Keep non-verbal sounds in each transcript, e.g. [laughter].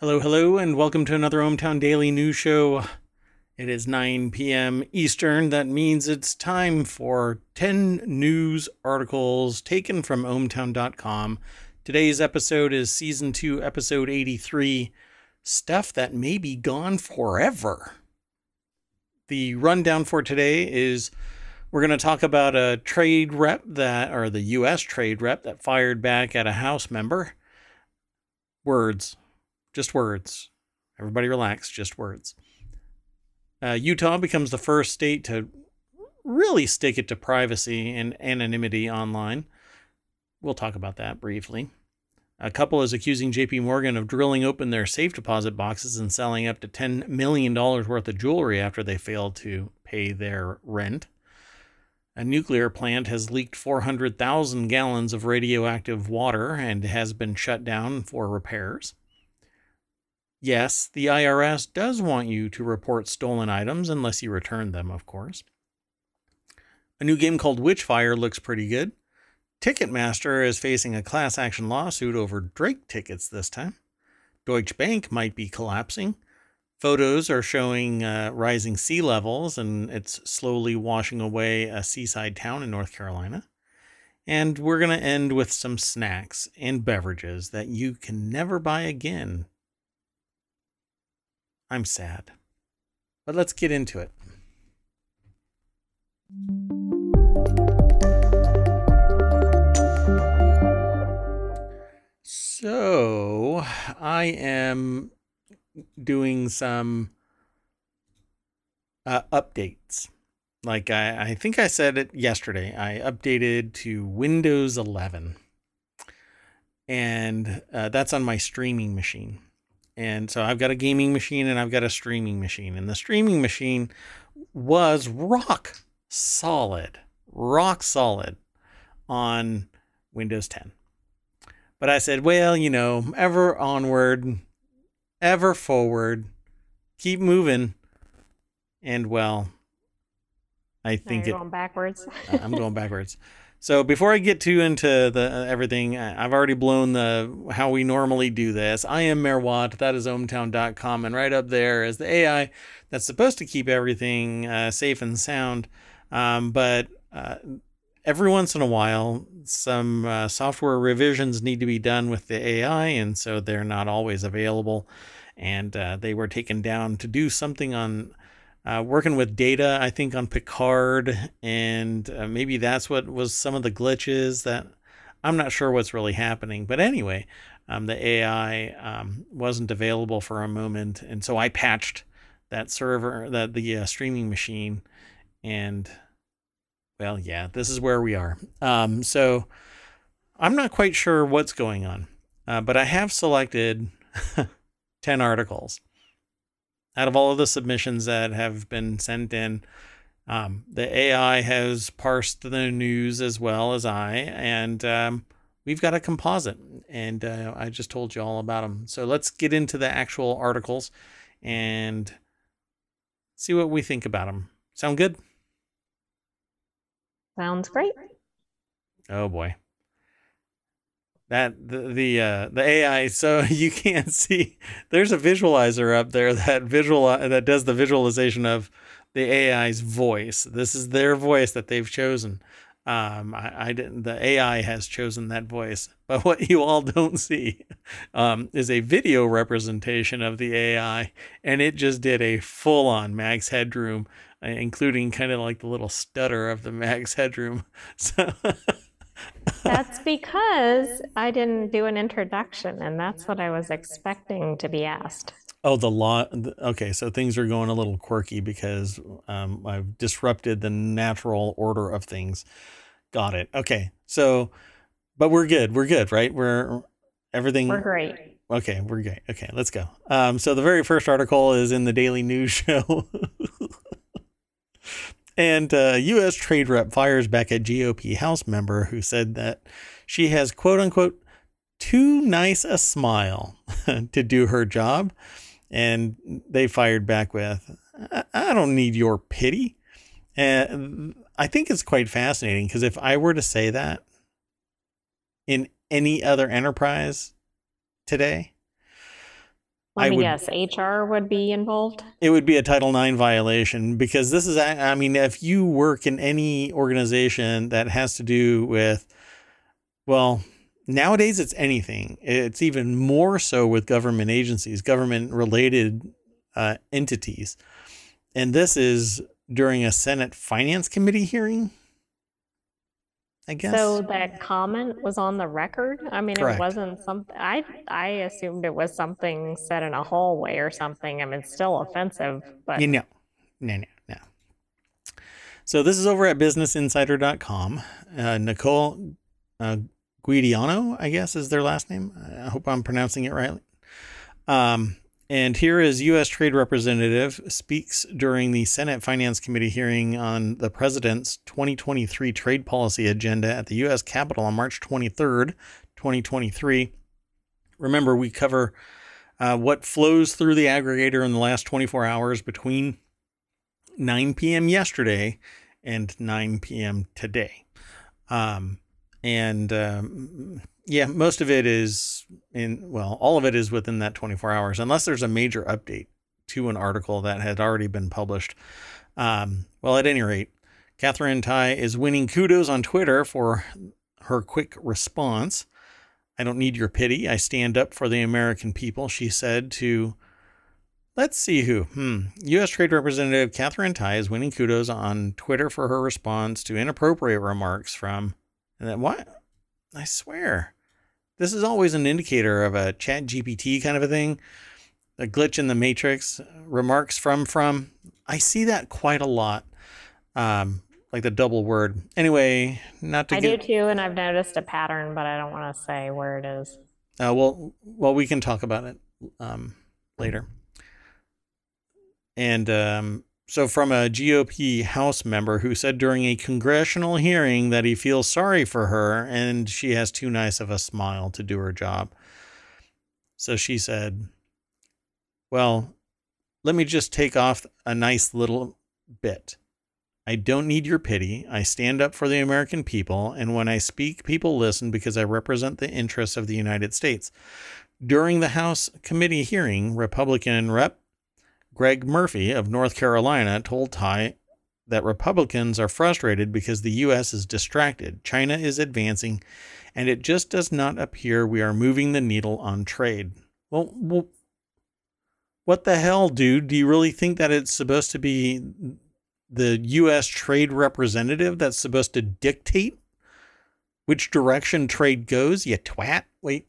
Hello, hello, and welcome to another ohmTown Daily News Show. It is 9 p.m. Eastern. That means it's time for 10 news articles taken from ohmtown.com. Today's episode is season 2, episode 83 Stuff That May Be Gone Forever. The rundown for today is we're going to talk about a trade rep that, or the U.S. trade rep that fired back at a House member. Words just words. Everybody relax, just words. Uh, Utah becomes the first state to really stick it to privacy and anonymity online. We'll talk about that briefly. A couple is accusing JP Morgan of drilling open their safe deposit boxes and selling up to $10 million worth of jewelry after they failed to pay their rent. A nuclear plant has leaked 400,000 gallons of radioactive water and has been shut down for repairs. Yes, the IRS does want you to report stolen items unless you return them, of course. A new game called Witchfire looks pretty good. Ticketmaster is facing a class action lawsuit over Drake tickets this time. Deutsche Bank might be collapsing. Photos are showing uh, rising sea levels, and it's slowly washing away a seaside town in North Carolina. And we're going to end with some snacks and beverages that you can never buy again I'm sad. But let's get into it. So, I am doing some uh, updates. Like I, I think I said it yesterday, I updated to Windows 11. And uh, that's on my streaming machine. And so I've got a gaming machine and I've got a streaming machine. And the streaming machine was rock solid, rock solid on Windows 10. But I said, well, you know, ever onward, ever forward, keep moving. And well, I think it, going backwards. Uh, I'm going [laughs] backwards. So before I get too into the uh, everything, I've already blown the how we normally do this. I am Mayor Watt. That is ohmtown.com, and right up there is the AI that's supposed to keep everything uh, safe and sound. Um, but uh, every once in a while, some uh, software revisions need to be done with the AI, and so they're not always available. And uh, they were taken down to do something on uh, working with data, I think on Picard, and uh, maybe that's what was some of the glitches that I'm not sure what's really happening. But anyway, um, the AI um, wasn't available for a moment, and so I patched that server, that the uh, streaming machine, and well, yeah, this is where we are. Um, so I'm not quite sure what's going on, uh, but I have selected [laughs] 10 articles out of all of the submissions that have been sent in, um, the AI has parsed the news as well as I, and um, we've got a composite. And uh, I just told you all about them. So let's get into the actual articles and see what we think about them. Sound good? Sounds great. Oh boy that the the uh, the AI so [laughs] you can't see there's a visualizer up there that visual that does the visualization of the AI's voice. This is their voice that they've chosen. Um, I, I didn't. The AI has chosen that voice, but what you all don't see um, is a video representation of the AI, and it just did a full-on Max Headroom, including kind of like the little stutter of the Max Headroom. [laughs] So. [laughs] That's because I didn't do an introduction, and that's what I was expecting to be asked. Oh, the law. Okay, so things are going a little quirky because um, I've disrupted the natural order of things. Got it. Okay, so, but we're good. We're good, right? We're everything. We're great. Okay, we're great. Okay, let's go. Um, so the very first article is in the Daily News [laughs] Show. And uh, U.S. trade rep fires back at GOP House member who said that she has quote unquote too nice a smile [laughs] to do her job. And they fired back with, I don't need your pity. And I think it's quite fascinating because if I were to say that in any other enterprise today, Let I me would- guess, HR would be involved. it would be a Title IX violation because this is, I I mean, if you work in any organization that has to do with, well, nowadays it's anything. It's even more so with government agencies, government related uh, entities. And this is during a Senate Finance Committee hearing, I guess. So that comment was on the record? I mean, Correct. it wasn't something, I, I assumed it was something said in a hallway or something. I mean, it's still offensive, but Yeah, no, no, no, no. So this is over at businessinsider.com. Uh, Nicole uh, Guidiano, I guess is their last name. I hope I'm pronouncing it right. Um, and here is U.S. Trade Representative speaks during the Senate Finance Committee hearing on the President's 2023 trade policy agenda at the U.S. Capitol on March 23rd, 2023. Remember, we cover uh, what flows through the aggregator in the last 24 hours between 9 p.m. yesterday and 9 p.m. today. Um, and um, yeah, most of it is in, well, all of it is within that 24 hours, unless there's a major update to an article that had already been published. Um, well, at any rate, Katherine Tai is winning kudos on Twitter for her quick response. I don't need your pity. I stand up for the American people, she said to Let's see who. Hmm. U.S. Trade Representative Katherine Tai is winning kudos on Twitter for her response to inappropriate remarks from. And then what? I swear, this is always an indicator of a Chat GPT kind of a thing, a glitch in the matrix. Remarks from from. I see that quite a lot. Um, like the double word. Anyway, not to I do too, and I've noticed a pattern, but I don't want to say where it is. Uh, well, well, we can talk about it um, later. And um, so, from a GOP House member who said during a congressional hearing that he feels sorry for her and she has too nice of a smile to do her job. So she said, Well, let me just take off a nice little bit. I don't need your pity. I stand up for the American people, and when I speak, people listen because I represent the interests of the United States. During the House committee hearing, Republican Rep. Greg Murphy of North Carolina told Tai that Republicans are frustrated because the U.S. is distracted, China is advancing, and it just does not appear we are moving the needle on trade. Well, well what the hell, dude? Do you really think that it's supposed to be the U.S. trade representative that's supposed to dictate which direction trade goes? You twat. Wait.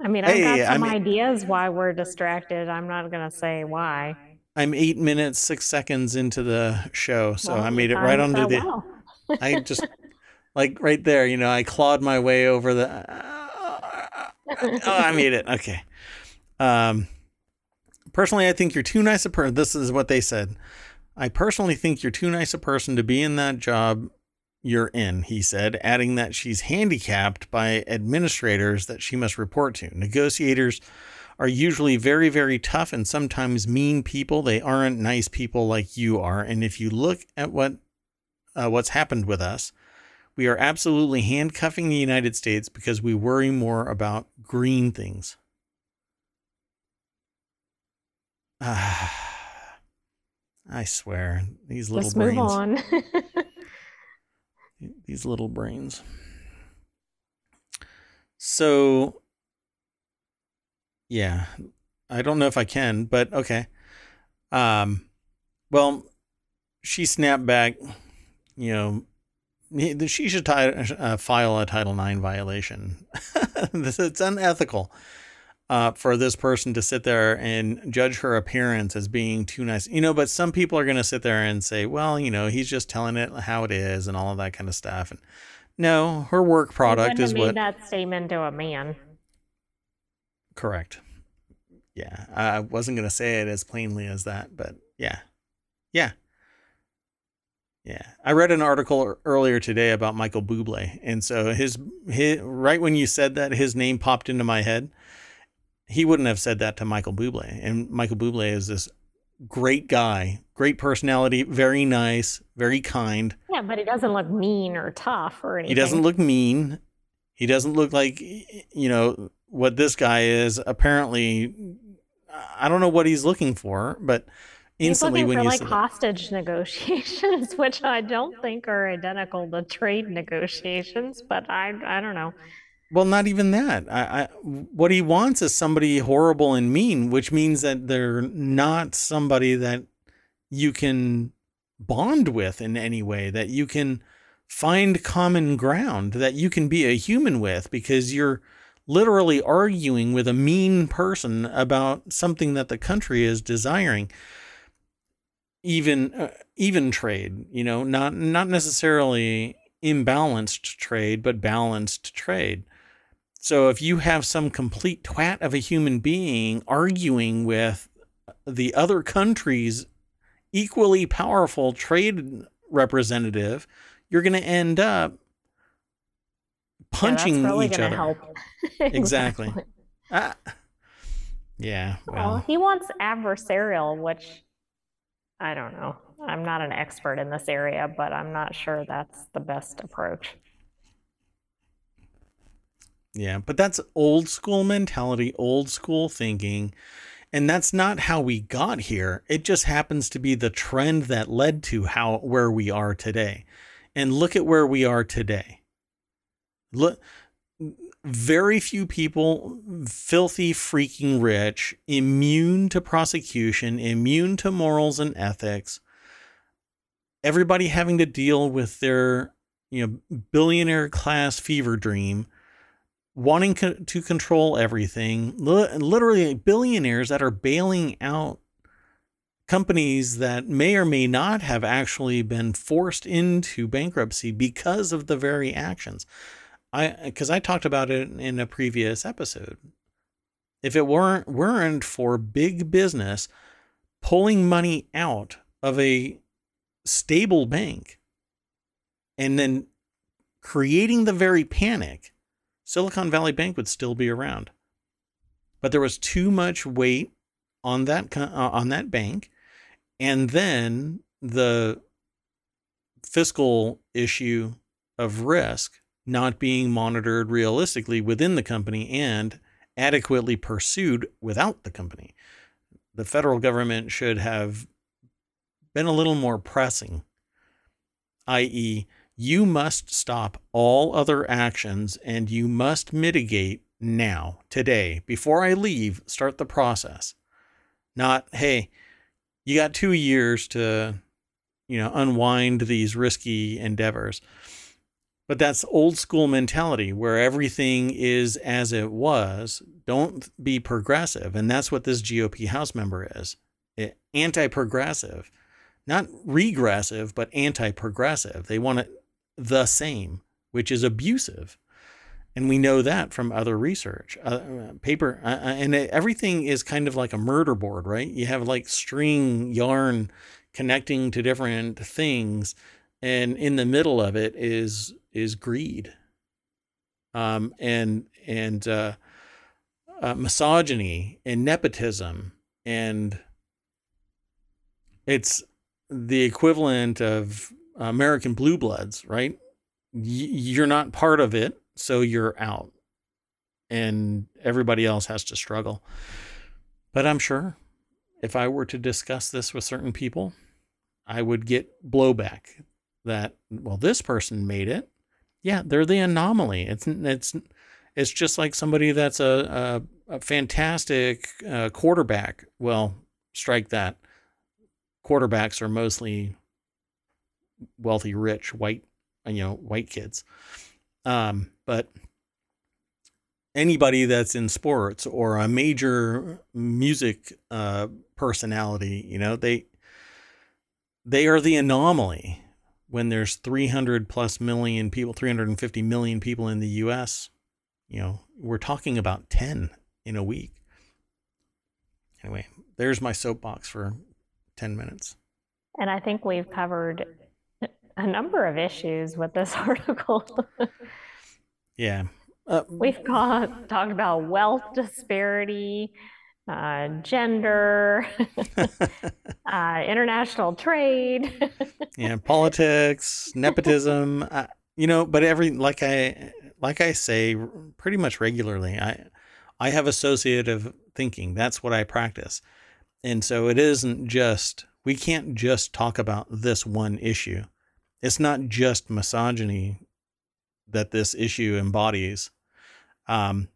I mean, I've Hey, got I some mean- ideas why we're distracted. I'm not going to say why. I'm eight minutes, six seconds into the show, so Well, I made it right onto the. well. [laughs] I just like right there, you know, I clawed my way over the. oh, I made it. Okay. Um, personally, I think you're too nice a person. This is what they said. I personally think you're too nice a person to be in that job you're in, he said, adding that she's handicapped by administrators that she must report to. Negotiators are usually very, very tough and sometimes mean people. They aren't nice people like you are. And if you look at what uh, what's happened with us, we are absolutely handcuffing the United States because we worry more about green things. Ah, [sighs] I swear, these little Let's move on. [laughs] these little brains. So, yeah, I don't know if I can, but okay. Um, well, she snapped back. You know, she should uh, file a Title IX violation. [laughs] It's unethical uh, for this person to sit there and judge her appearance as being too nice. You know, but some people are going to sit there and say, well, you know, he's just telling it how it is and all of that kind of stuff. And no, her work product is what made that statement to a man. Correct. Yeah, I wasn't going to say it as plainly as that, but yeah. Yeah. Yeah. I read an article earlier today about Michael Bublé. And so his, his right when you said that his name popped into my head. He wouldn't have said that to Michael Bublé. And Michael Bublé is this great guy, great personality, very nice, very kind. Yeah, but he doesn't look mean or tough or anything. He doesn't look mean. He doesn't look like you know what this guy is. Apparently, I don't know what he's looking for, but instantly he's looking when for you like hostage [laughs] negotiations, which I don't think are identical to trade negotiations, but I I don't know. Well, not even that. I, I, what he wants is somebody horrible and mean, which means that they're not somebody that you can bond with in any way, that you can find common ground, that you can be a human with, because you're literally arguing with a mean person about something that the country is desiring. Even uh, even trade, you know, not not necessarily imbalanced trade, but balanced trade. So if you have some complete twat of a human being arguing with the other country's equally powerful trade representative, you're going to end up punching yeah, each other. [laughs] Exactly. Ah. Yeah. Well, well, he wants adversarial, which I don't know. I'm not an expert in this area, but I'm not sure that's the best approach. Yeah, but that's old school mentality, old school thinking. And that's not how we got here. It just happens to be the trend that led to how where we are today. And look at where we are today. Look very few people filthy freaking rich, immune to prosecution, immune to morals and ethics. Everybody having to deal with their, you know, billionaire class fever dream wanting co- to control everything, literally billionaires that are bailing out companies that may or may not have actually been forced into bankruptcy because of the very actions. I because I talked about it in a previous episode. If it weren't weren't for big business pulling money out of a stable bank and then creating the very panic Silicon Valley Bank would still be around. But there was too much weight on that uh, on that bank, and then the fiscal issue of risk not being monitored realistically within the company and adequately pursued without the company. The federal government should have been a little more pressing, i.e., you must stop all other actions and you must mitigate now, today, before I leave, start the process. Not, hey, you got two years to, you know, unwind these risky endeavors. But that's old school mentality where everything is as it was. Don't be progressive. And that's what this GOP House member is anti progressive, not regressive, but anti progressive. They want it the same, which is abusive. And we know that from other research. Uh, paper, uh, uh and everything is kind of like a murder board, right? You have like string yarn connecting to different things, and in the middle of it is is greed, um, and and uh, uh, misogyny and nepotism, and it's the equivalent of American Blue Bloods, right? you're not part of it, so you're out. And everybody else has to struggle. But I'm sure if I were to discuss this with certain people, I would get blowback that, well, this person made it. Yeah, they're the anomaly. It's it's it's just like somebody that's a, a, a fantastic uh, quarterback. Well, strike that. Quarterbacks are mostly wealthy, rich, white, you know, white kids. Um, but anybody that's in sports or a major music uh, personality, you know, they they are the anomaly when there's 300 plus million people, 350 million people in the U.S. You know, we're talking about 10 in a week. Anyway, there's my soapbox for 10 minutes. And I think we've covered a number of issues with this [laughs] article. yeah. Uh, We've got, talked about wealth disparity, uh, gender, [laughs] uh, international trade. [laughs] yeah, politics, nepotism. Uh, you know, but every like I like I say pretty much regularly, I I have associative thinking. That's what I practice. And so it isn't just, we can't just talk about this one issue. It's not just misogyny that this issue embodies. Um,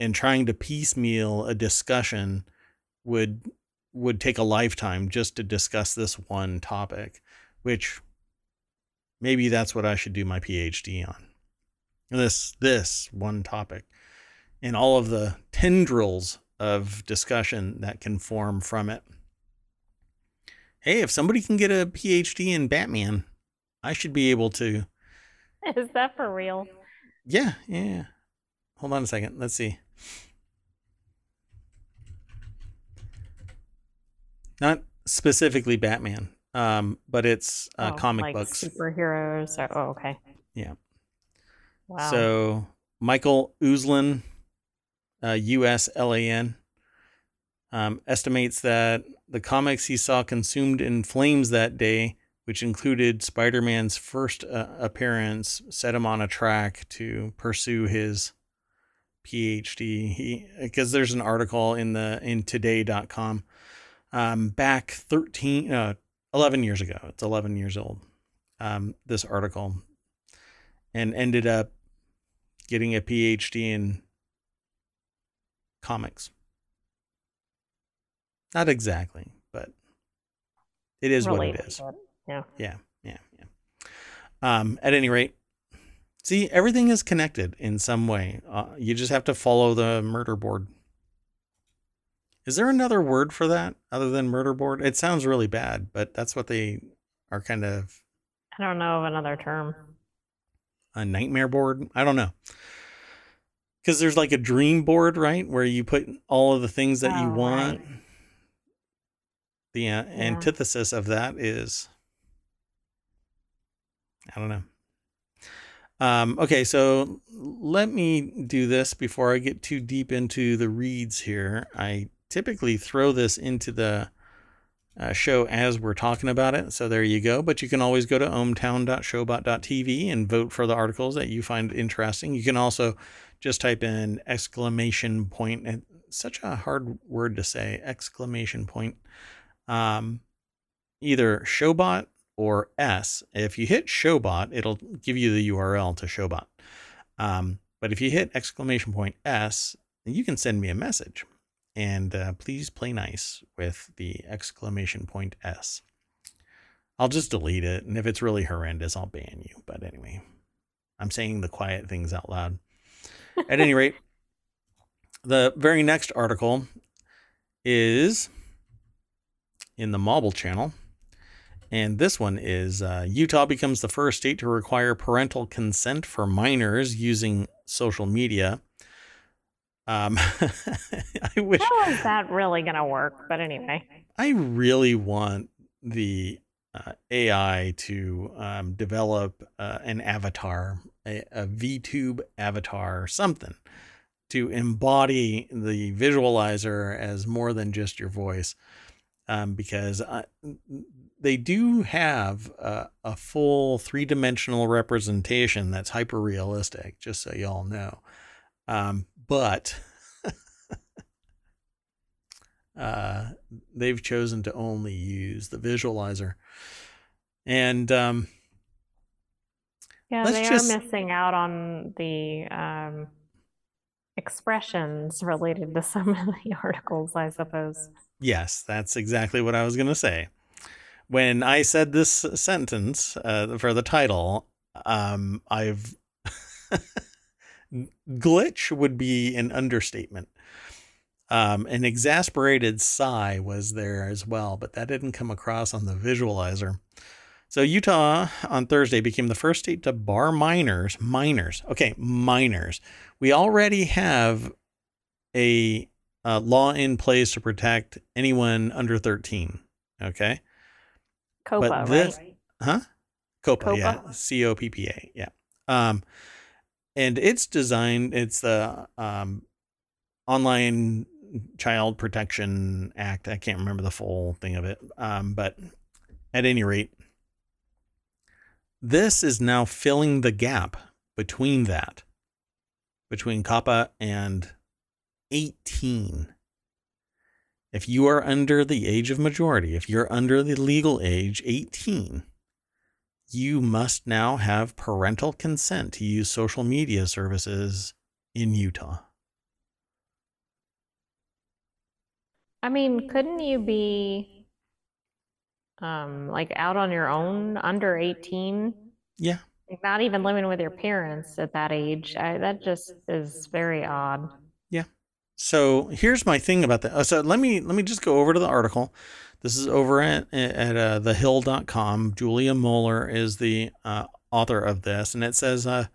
and trying to piecemeal a discussion would would take a lifetime just to discuss this one topic, which maybe that's what I should do my PhD on. This this one topic and all of the tendrils of discussion that can form from it. Hey, if somebody can get a PhD in Batman, I should be able to. [laughs] Is that for real? Yeah, yeah. Hold on a second. Let's see. Not specifically Batman, um, but it's uh, Oh, comic like books. Superheroes. Or, oh, okay. Yeah. Wow. So Michael Uslan, uh, USLAN, um, estimates that the comics he saw consumed in flames that day, which included Spider Man's first uh, appearance, set him on a track to pursue his PhD. He because there's an article in the in today.com um, back 13 uh, 11 years ago. It's 11 years old. Um, this article and ended up getting a PhD in comics. Not exactly, but it is what it Related is. Yeah. Yeah, yeah, yeah. Um, at any rate, see, everything is connected in some way. Uh, you just have to follow the murder board. Is there another word for that other than murder board? It sounds really bad, but that's what they are kind of I don't know of another term. a nightmare board. I don't know. Because there's like a dream board, right? Where you put all of the things that you Oh, want. right. The uh, antithesis of that is, I don't know. Um, okay, so let me do this before I get too deep into the reads here. I typically throw this into the uh, show as we're talking about it. So there you go. But you can always go to ohmtown.showbot.tv and vote for the articles that you find interesting. You can also just type in exclamation point. Such a hard word to say, exclamation point. Um, either Showbot or S. If you hit Showbot, it'll give you the URL to Showbot. Um, but if you hit exclamation point S, you can send me a message. And uh, please play nice with the exclamation point S. I'll just delete it. And if it's really horrendous, I'll ban you. But anyway, I'm saying the quiet things out loud. [laughs] At any rate, the very next article is in the Mobble channel. And this one is uh, Utah becomes the first state to require parental consent for minors using social media. Um, [laughs] I wish How is that really going to work? But anyway. I really want the uh, AI to um, develop uh, an avatar, a, a VTube avatar, something to embody the visualizer as more than just your voice. Um, because I, they do have a, a full three dimensional representation that's hyper realistic, just so y'all know. Um, but [laughs] uh, they've chosen to only use the visualizer. And um, Yeah, they just- are missing out on the um, expressions related to some [laughs] of the articles, I suppose. yes, that's exactly what I was going to say. When I said this sentence uh, for the title, um, I've [laughs] glitch would be an understatement. Um, an exasperated sigh was there as well, but that didn't come across on the visualizer. So Utah on Thursday became the first state to bar minors, minors. Okay, minors. We already have a, uh law in place to protect anyone under 13. Okay. COPPA, this- right? Huh? COPPA, yeah. COPPA? C O P P A, yeah. Um, and it's designed, it's the um, Online Child Protection Act. I can't remember the full thing of it. Um, but at any rate, this is now filling the gap between that, between COPPA and 18. if you are under the age of majority, if you're under the legal age 18, you must now have parental consent to use social media services in Utah. I mean, couldn't you be um like out on your own under 18? Yeah. Like not even living with your parents at that age. I, that just is very odd. So here's my thing about that. Uh, So let me let me just go over to the article. This is over at at uh, thehill.com. Julia Mueller is the uh, author of this, and it says. Uh,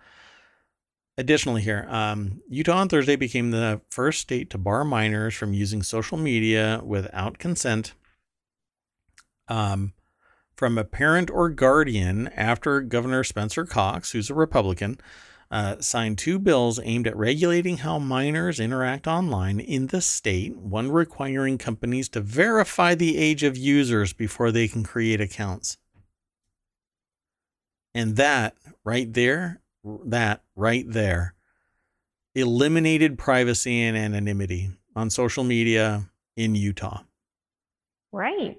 Additionally, here, um, Utah on Thursday became the first state to bar minors from using social media without consent um, from a parent or guardian after Governor Spencer Cox, who's a Republican, uh, signed two bills aimed at regulating how minors interact online in the state, one requiring companies to verify the age of users before they can create accounts. And that right there, that right there, eliminated privacy and anonymity on social media in Utah. Right.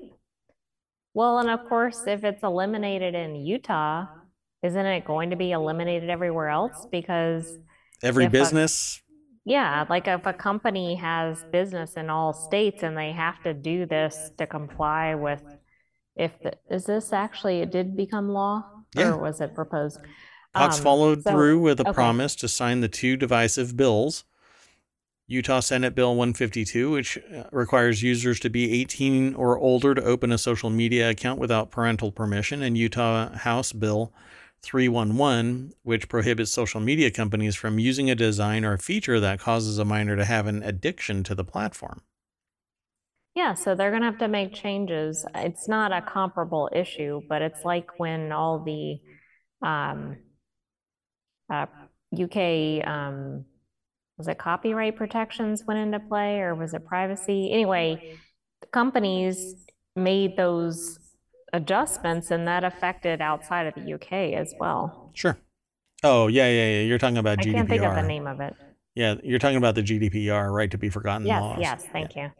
Well, and of course, if it's eliminated in Utah, isn't it going to be eliminated everywhere else? Because Every If a- business, Yeah, like if a company has business in all states and they have to do this to comply with, if, the- is this actually, it did become law? Yeah. Or was it proposed? Cox Um, followed so- through with a okay. promise to sign the two divisive bills. Utah Senate Bill 152, which uh, requires users to be 18 or older to open a social media account without parental permission, and Utah House Bill 311, which prohibits social media companies from using a design or feature that causes a minor to have an addiction to the platform. Yeah, so they're gonna have to make changes. It's not a comparable issue, but it's like when all the um uh UK um was it copyright protections went into play or was it privacy? Anyway, companies made those adjustments and that affected outside of the UK as well. Sure. Oh, yeah, yeah, yeah. You're talking about I GDPR. can't think of the name of it. Yeah, you're talking about the GDPR, right to be forgotten Yes, laws. yes, thank you.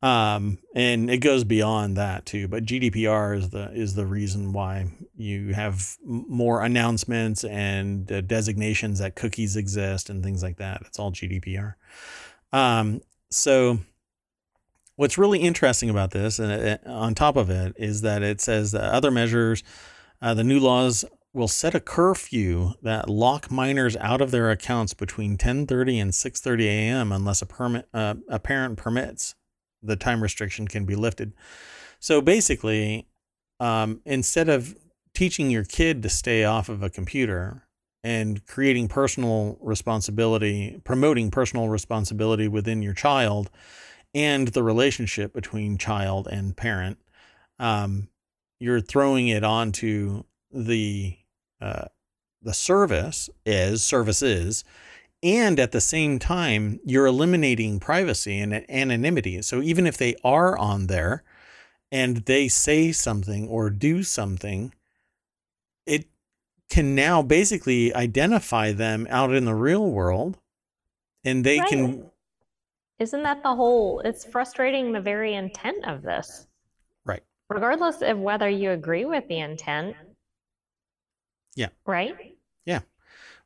um and it goes beyond that too but gdpr is the is the reason why you have more announcements and uh, designations that cookies exist and things like that it's all gdpr um so what's really interesting about this and uh, on top of it is that it says that other measures uh, the new laws will set a curfew that lock minors out of their accounts between 10:30 and 6:30 a.m. unless a permit uh, a parent permits the time restriction can be lifted. So basically, um, instead of teaching your kid to stay off of a computer and creating personal responsibility, promoting personal responsibility within your child and the relationship between child and parent, um, you're throwing it onto the uh, the service is services and at the same time you're eliminating privacy and anonymity so even if they are on there and they say something or do something it can now basically identify them out in the real world and they Right. can Isn't that the whole, it's frustrating the very intent of this. Right. Regardless of whether you agree with the intent. Yeah. Right? Yeah.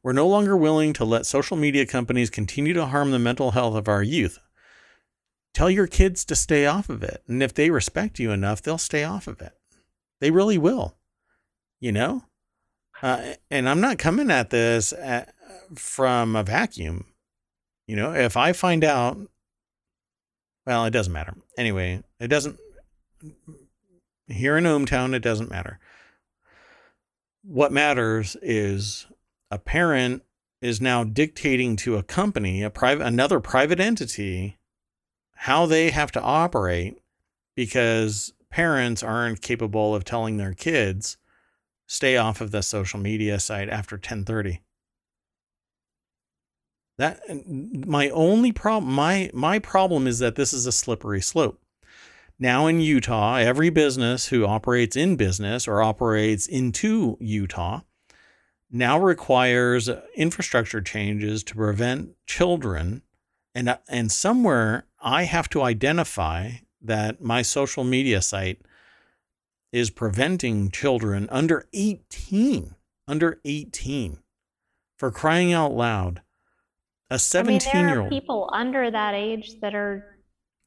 We're no longer willing to let social media companies continue to harm the mental health of our youth tell your kids to stay off of it and if they respect you enough they'll stay off of it they really will you know uh, and i'm not coming at this at, from a vacuum you know if i find out well it doesn't matter. Anyway it doesn't here in ohmtown it doesn't matter. What matters is a parent is now dictating to a company a private another private entity how they have to operate because parents aren't capable of telling their kids stay off of the social media site after 10:30 that my only problem my my problem is that this is a slippery slope. Now in Utah every business who operates in business or operates into Utah now requires infrastructure changes to prevent children. And and somewhere I have to identify that my social media site is preventing children under 18 under 18 for crying out loud a 17 I mean, year old people under that age that are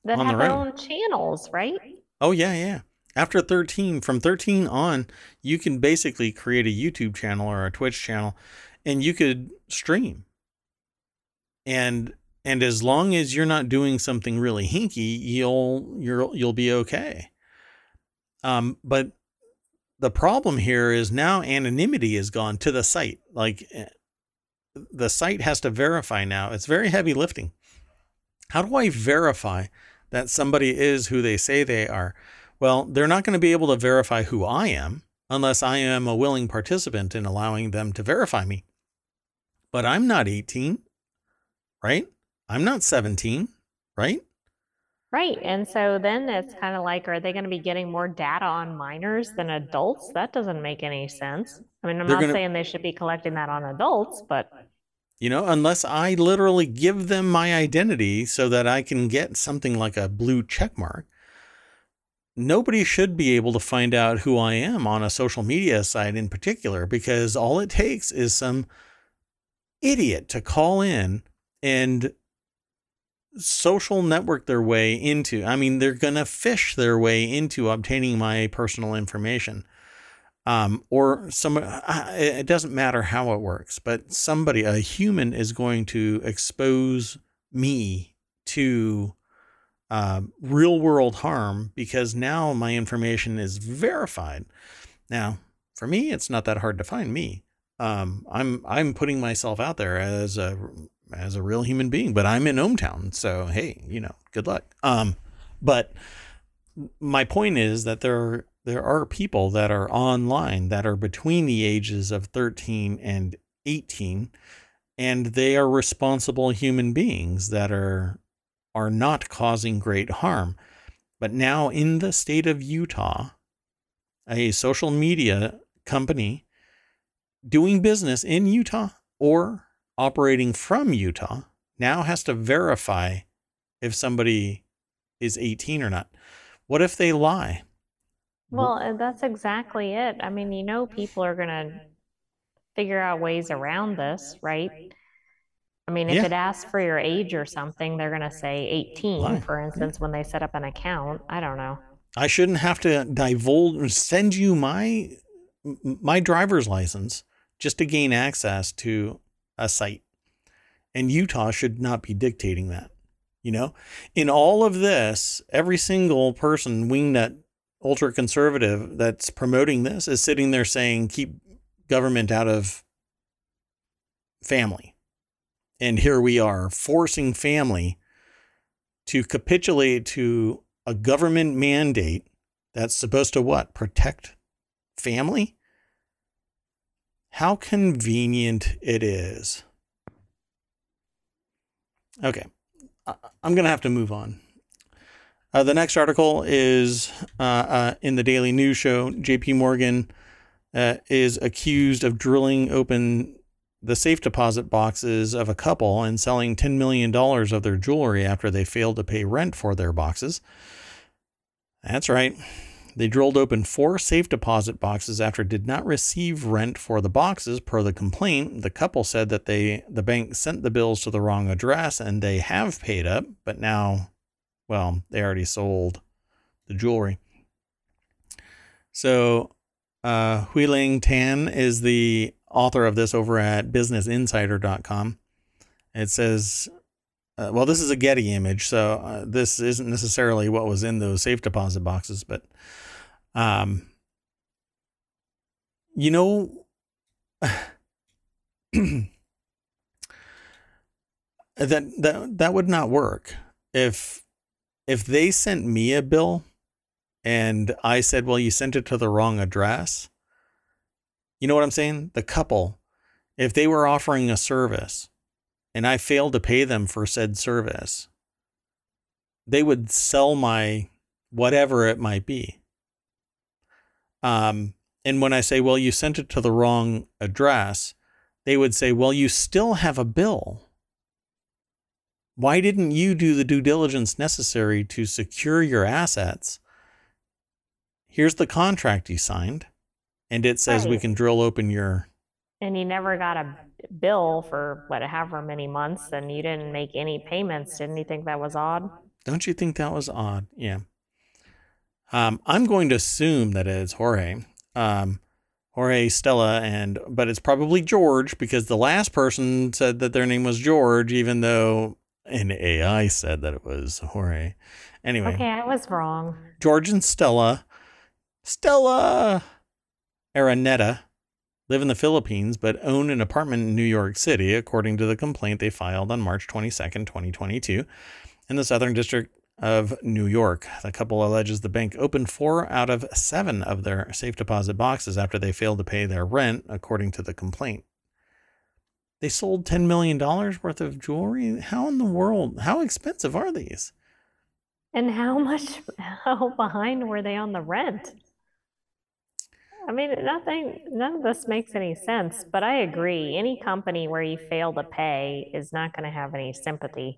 that On have their their own. own channels, right? oh yeah yeah. After 13 from 13 on you can basically create a youtube channel or a twitch channel and you could stream. And and as long as you're not doing something really hinky you'll you'll you'll be okay. Um but the problem here is now anonymity is gone to the site. Like eh, the site has to verify now it's very heavy lifting how do i verify that somebody is who they say they are well they're not going to be able to verify who i am unless i am a willing participant in allowing them to verify me but i'm not 18 right i'm not 17 right Right. And so then it's kind of like, are they going to be getting more data on minors than adults? That doesn't make any sense. I mean, I'm They're not gonna- saying they should be collecting that on adults, but You know, unless I literally give them my identity so that I can get something like a blue check mark, nobody should be able to find out who I am on a social media site in particular because all it takes is some idiot to call in and social network their way into. I mean, they're going to fish their way into obtaining my personal information um, or some it doesn't matter how it works but somebody a human is going to expose me to uh, real world harm because now my information is verified. Now for me it's not that hard to find me. Um, i'm i'm putting myself out there as a as a real human being but i'm in ohmtown so hey you know good luck. Um, but my point is that there there are people that are online that are between the ages of 13 and 18 and they are responsible human beings that are are not causing great harm but now in the state of Utah a social media company doing business in Utah or operating from Utah now has to verify if somebody is 18 or not what if they lie? Well, and that's exactly it. I mean, you know, people are going to figure out ways around this, right? I mean, if Yeah. it asks for your age or something, they're going to say 18, Lie. for instance, when they set up an account. I don't know. I shouldn't have to divulge send you my my driver's license just to gain access to a site. And Utah should not be dictating that. You know, in all of this, every single person wingnut ultra conservative that's promoting this is sitting there saying keep government out of family. And here we are forcing family to capitulate to a government mandate that's supposed to what? Protect family? How convenient it is. Okay. I'm going to have to move on. Uh, the next article is uh, uh, in the Daily News Show. JP Morgan uh, is accused of drilling open the safe deposit boxes of a couple and selling $10 million of their jewelry after they failed to pay rent for their boxes. That's right. They drilled open four safe deposit boxes after did not receive rent for the boxes per the complaint. The couple said that they the bank sent the bills to the wrong address and they have paid up, but now well, they already sold the jewelry. So uh Huiling Tan is the author of this over at businessinsider.com. It says uh, well, this is a Getty image, so uh, this isn't necessarily what was in those safe deposit boxes, but um, you know, [sighs] that that that would not work if if they sent me a bill and I said, "Well, you sent it to the wrong address." You know what I'm saying? The couple, if they were offering a service and I failed to pay them for said service, they would sell my whatever it might be. Um, and when I say, well, you sent it to the wrong address, they would say, well, you still have a bill. Why didn't you do the due diligence necessary to secure your assets? Here's the contract you signed, and it says we can drill open your. And you never got a bill for what, however many months, and you didn't make any payments. Didn't you think that was odd? Don't you think that was odd? Yeah. Um, I'm going to assume that it's Jorge. Um, Jorge, Stella, and but it's probably George because the last person said that their name was George, even though an AI said that it was Jorge. Anyway, Okay, I was wrong. George and Stella, Stella Araneta live in the Philippines but own an apartment in New York City, according to the complaint they filed on March 22nd, 2022, in the Southern District of New York. The couple alleges the bank opened four out of seven of their safe deposit boxes after they failed to pay their rent, according to the complaint. They sold $10 million worth of jewelry. How in the world? How expensive are these? And how [laughs] much, how behind were they on the rent? I mean, nothing, none of this makes any sense, but I agree. Any company where you fail to pay is not going to have any sympathy.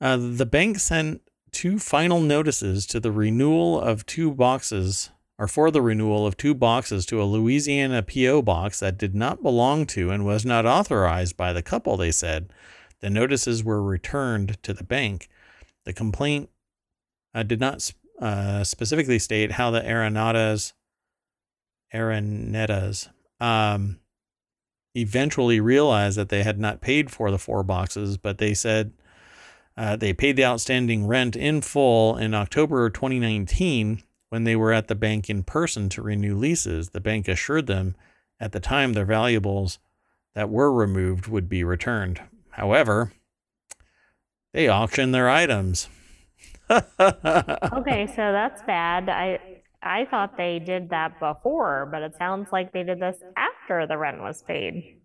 Uh, the bank sent two final notices to the renewal of two boxes, or for the renewal of two boxes to a Louisiana PO box that did not belong to and was not authorized by the couple, they said. The notices were returned to the bank. The complaint uh, did not uh, specifically state how the Arenatas, Arenetas, um, eventually realized that they had not paid for the four boxes, but they said uh, they paid the outstanding rent in full in October 2019 when they were at the bank in person to renew leases. The bank assured them at the time their valuables that were removed would be returned. However, they auctioned their items. Okay, so that's bad. I I thought they did that before, but it sounds like they did this after the rent was paid.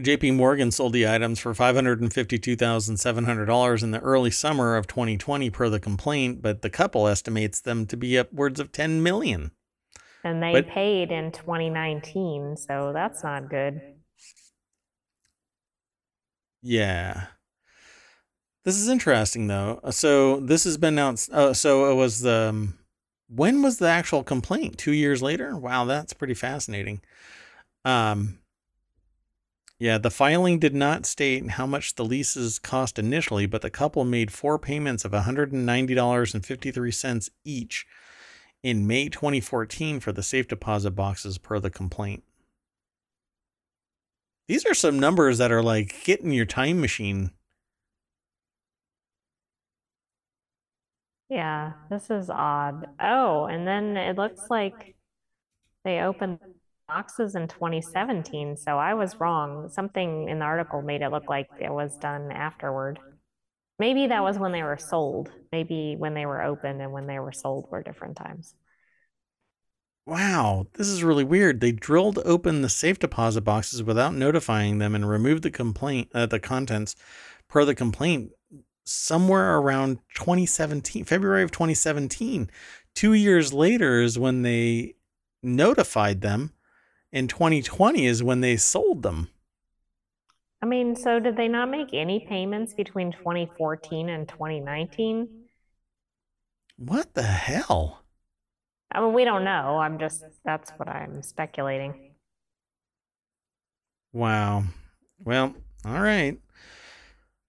JP Morgan sold the items for $552,700 in the early summer of 2020 per the complaint, but the couple estimates them to be upwards of 10 million. And they But- paid in 2019, so that's not good. Yeah. This is interesting though. So this has been announced Uh, so it was the. Um, when was the actual complaint? Two years later. Wow, that's pretty fascinating. Um. Yeah, the filing did not state how much the leases cost initially, but the couple made four payments of $190.53 each in May 2014 for the safe deposit boxes per the complaint. These are some numbers that are like getting your time machine. Yeah, this is odd. Oh, and then it looks like they opened boxes in 2017, so I was wrong. Something in the article made it look like it was done afterward. Maybe that was when they were sold. Maybe when they were opened and when they were sold were different times. Wow, this is really weird. They drilled open the safe deposit boxes without notifying them and removed the complaint, uh, the contents per the complaint somewhere around 2017, February of 2017. Two years later is when they notified them. In 2020 is when they sold them. I mean, so did they not make any payments between 2014 and 2019? What the hell? I mean, we don't know. I'm just, that's what I'm speculating. Wow. Well, all right.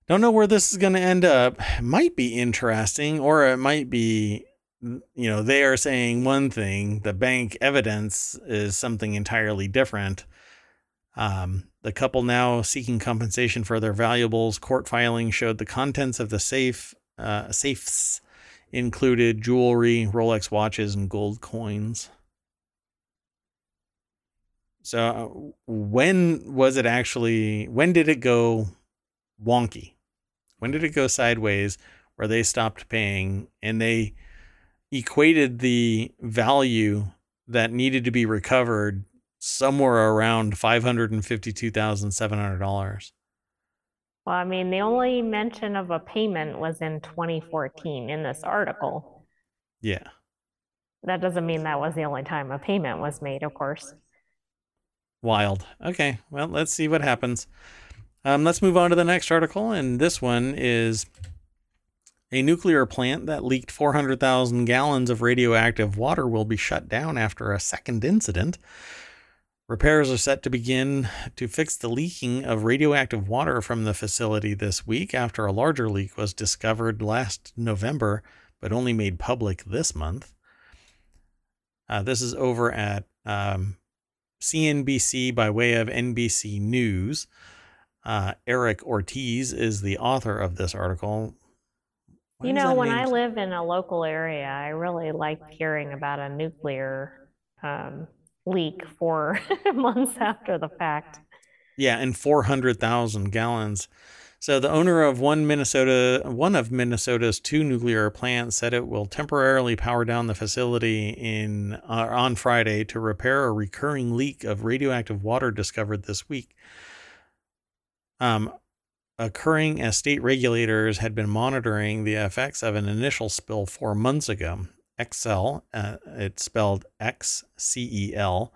Don't know where this is going to end up. Might be interesting, or it might be, you know, they are saying one thing, the bank evidence is something entirely different. Um, the couple now seeking compensation for their valuables. Court filing showed the contents of the safe uh, safes included jewelry, Rolex watches, and gold coins. So, uh, when was it actually? When did it go wonky? When did it go sideways where they stopped paying and they equated the value that needed to be recovered somewhere around $552,700? Well, I mean, the only mention of a payment was in 2014 in this article. Yeah. That doesn't mean that was the only time a payment was made, of course. Wild. Okay. Well, let's see what happens. Um, let's move on to the next article, and this one is a nuclear plant that leaked 400,000 gallons of radioactive water will be shut down after a second incident. Repairs are set to begin to fix the leaking of radioactive water from the facility this week after a larger leak was discovered last November but only made public this month. Uh, this is over at um, CNBC by way of NBC News. Uh, Eric Ortiz is the author of this article. You know, when I live in a local area, I really like hearing about a nuclear um, leak four [laughs] months after the fact. Yeah, and 400,000 gallons. So the owner of one Minnesota, one of Minnesota's two nuclear plants, said it will temporarily power down the facility in uh, on Friday to repair a recurring leak of radioactive water discovered this week. Um, occurring as state regulators had been monitoring the effects of an initial spill four months ago. Xcel, uh, it's spelled X C E L,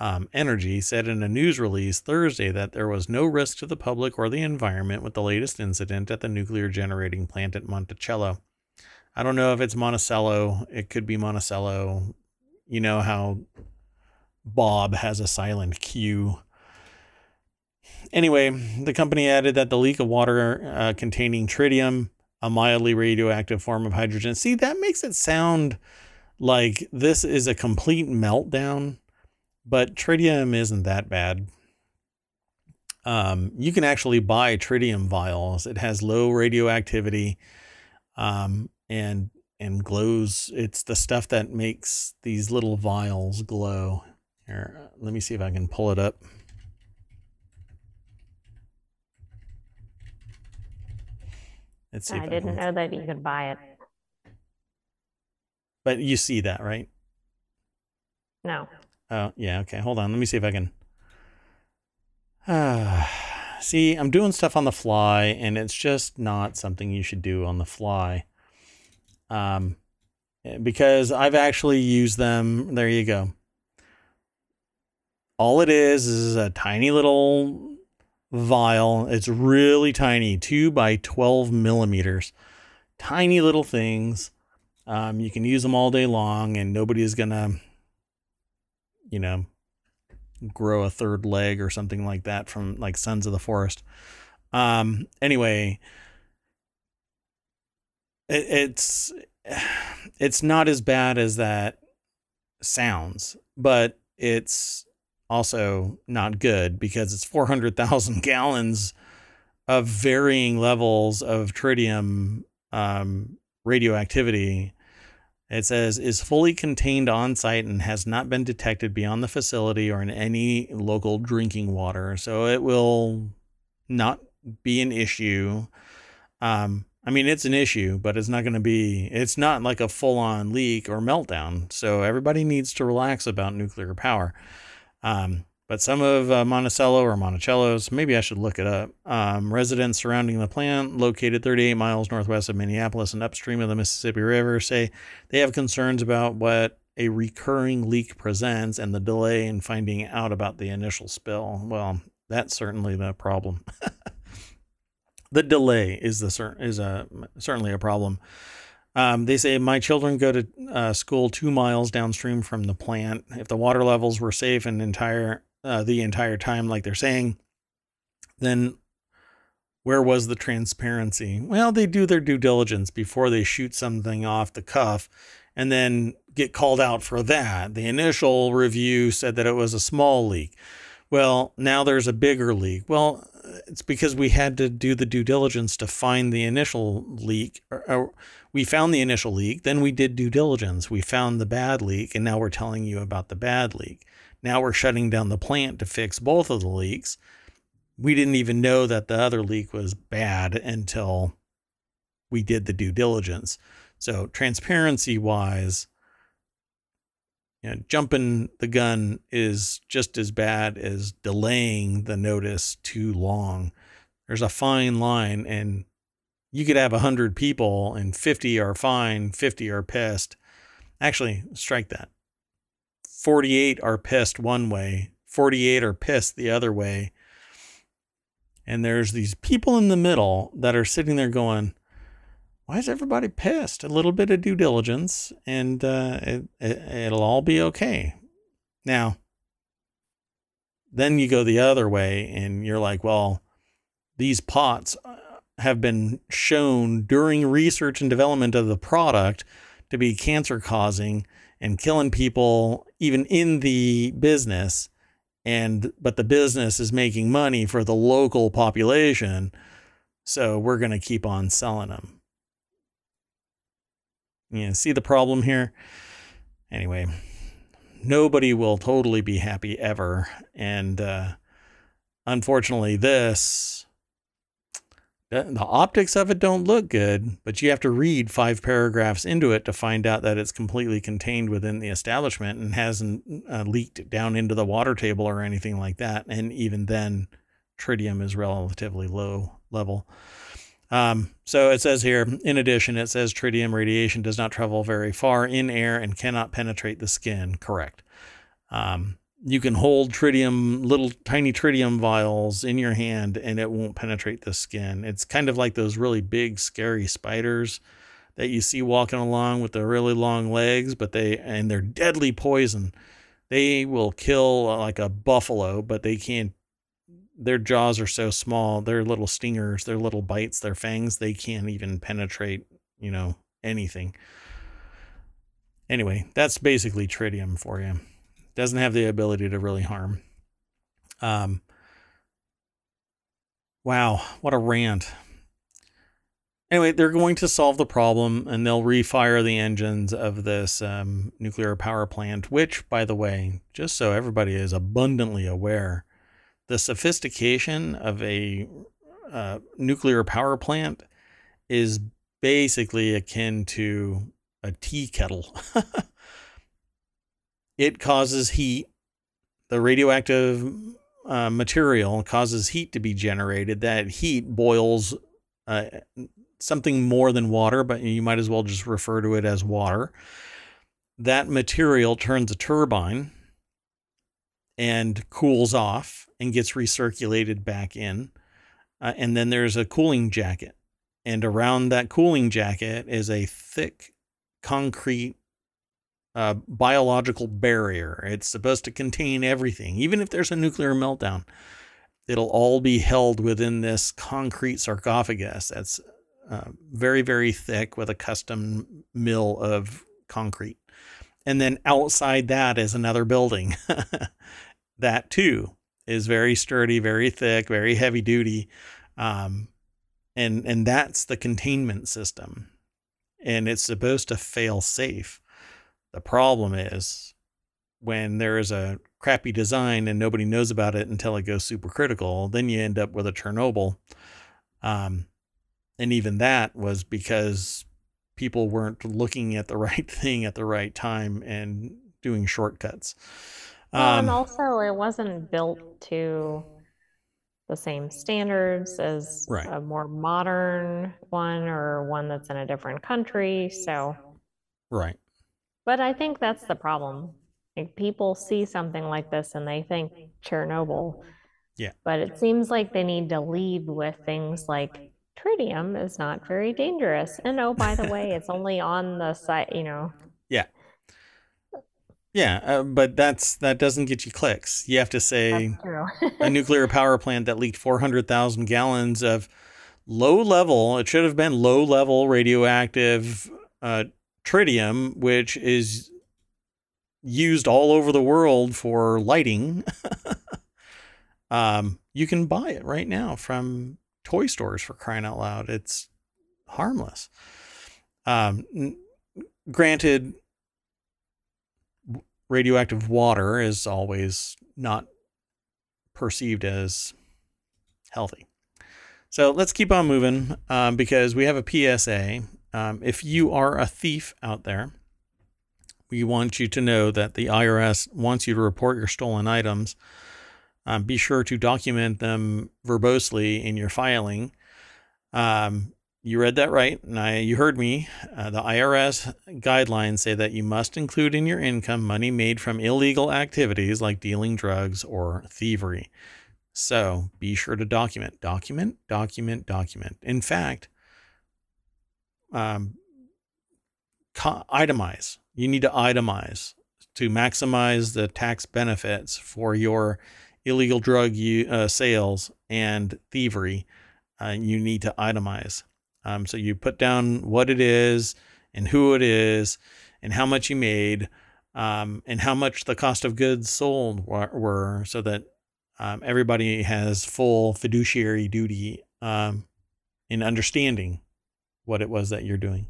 um, Energy said in a news release Thursday that there was no risk to the public or the environment with the latest incident at the nuclear generating plant at Monticello. I don't know if it's Monticello. It could be Monticello. You know how Bob has a silent Q. Anyway, the company added that the leak of water uh, containing tritium, a mildly radioactive form of hydrogen. See, that makes it sound like this is a complete meltdown but tritium isn't that bad. Um, you can actually buy tritium vials. It has low radioactivity, um, and and glows. It's the stuff that makes these little vials glow. Here, let me see if I can pull it up. See. I didn't know that you could buy it. But you see that, right? No. Oh, yeah. Okay. Hold on. Let me see if I can. Uh, [sighs] see, I'm doing stuff on the fly, and it's just not something you should do on the fly. Um, because I've actually used them. There you go. All it is is a tiny little vial. It's really tiny, two by 12 millimeters. Tiny little things. Um, you can use them all day long, and nobody's going to you know, grow a third leg or something like that from like Sons of the Forest. Um, anyway, it, it's [sighs] it's not as bad as that sounds, but it's also not good because it's 400,000 [laughs] gallons of varying levels of tritium um, radioactivity it says is fully contained on site and has not been detected beyond the facility or in any local drinking water. So it will not be an issue. Um, I mean, it's an issue, but it's not going to be, it's not like a full on leak or meltdown. So everybody needs to relax about nuclear power. Um, but some of uh, Monticello or Monticello's, maybe I should look it up, um, residents surrounding the plant, located 38 miles northwest of Minneapolis and upstream of the Mississippi River, say they have concerns about what a recurring leak presents and the delay in finding out about the initial spill. Well, that's certainly the problem. [laughs] the delay is the is a certainly a problem. Um, they say my children go to uh, school two miles downstream from the plant. If the water levels were safe and entire uh, the entire time, like they're saying, then where was the transparency? Well, they do their due diligence before they shoot something off the cuff and then get called out for that. The initial review said that it was a small leak. Well, now there's a bigger leak. Well, it's because we had to do the due diligence to find the initial leak. Or, or we found the initial leak, then we did due diligence. We found the bad leak, and now we're telling you about the bad leak. Now we're shutting down the plant to fix both of the leaks. We didn't even know that the other leak was bad until we did the due diligence. So, transparency wise, you know, jumping the gun is just as bad as delaying the notice too long. There's a fine line, and you could have 100 people, and 50 are fine, 50 are pissed. Actually, strike that. 48 are pissed one way, 48 are pissed the other way. And there's these people in the middle that are sitting there going, why is everybody pissed? A little bit of due diligence and uh, it, it, it'll all be okay. Now, then you go the other way and you're like, well, these pots have been shown during research and development of the product to be cancer causing and killing people even in the business and but the business is making money for the local population so we're going to keep on selling them you know, see the problem here? Anyway nobody will totally be happy ever and uh, unfortunately this the optics of it don't look good, but you have to read five paragraphs into it to find out that it's completely contained within the establishment and hasn't uh, leaked down into the water table or anything like that. And even then, tritium is relatively low level. Um, so it says here, in addition, it says tritium radiation does not travel very far in air and cannot penetrate the skin. Correct. Um, you can hold tritium, little tiny tritium vials in your hand and it won't penetrate the skin. It's kind of like those really big, scary spiders that you see walking along with their really long legs, but they, and they're deadly poison. They will kill uh, like a buffalo, but they can't, their jaws are so small, their little stingers, their little bites, their fangs, they can't even penetrate, you know, anything. Anyway, that's basically tritium for you doesn't have the ability to really harm. Um, wow, what a rant. Anyway, they're going to solve the problem and they'll refire the engines of this um, nuclear power plant, which, by the way, just so everybody is abundantly aware, the sophistication of a uh, nuclear power plant is basically akin to a tea kettle. [laughs] it causes heat. The radioactive uh, material causes heat to be generated. That heat boils uh, something more than water, but you might as well just refer to it as water. That material turns a turbine and cools off and gets recirculated back in. Uh, and then there's a cooling jacket. And around that cooling jacket is a thick concrete uh, biological barrier. It's supposed to contain everything. Even if there's a nuclear meltdown, it'll all be held within this concrete sarcophagus that's uh, very, very thick with a custom mill of concrete. And then outside that is another building. [laughs] that too is very sturdy, very thick, very heavy duty. Um, and, and that's the containment system. And it's supposed to fail safe. The problem is when there is a crappy design and nobody knows about it until it goes super critical, then you end up with a Chernobyl. Um, and even that was because people weren't looking at the [laughs] right thing at the right time and doing shortcuts. Um, well, and also, it wasn't built to the same standards as right. a more modern one or one that's in a different country. So, right. But I think that's the problem. Like people see something like this and they think Chernobyl. Yeah. But it seems like they need to lead with things like tritium is not very dangerous. And oh, by the way, it's only on the site, you know. Yeah. Yeah, uh, but that's that doesn't get you clicks. You have to say a nuclear power plant that leaked 400,000 gallons of low level, it should have been low level radioactive uh, tritium, which is used all over the world for lighting. [laughs] um, you can buy it right now from toy stores for crying out loud. It's harmless. Um, n- granted, radioactive water is always not perceived as healthy. So let's keep on moving um, because we have a PSA um, if you are a thief out there, we want you to know that the IRS wants you to report your stolen items. Um, be sure to document them verbosely in your filing. Um, you read that right, and I, you heard me. Uh, the IRS guidelines say that you must include in your income money made from illegal activities like dealing drugs or thievery. So be sure to document, document, document, document. In fact, um, itemize. You need to itemize to maximize the tax benefits for your illegal drug u- uh, sales and thievery. Uh, you need to itemize. Um, so you put down what it is and who it is and how much you made um, and how much the cost of goods sold were, were so that um, everybody has full fiduciary duty um, in understanding what it was that you're doing.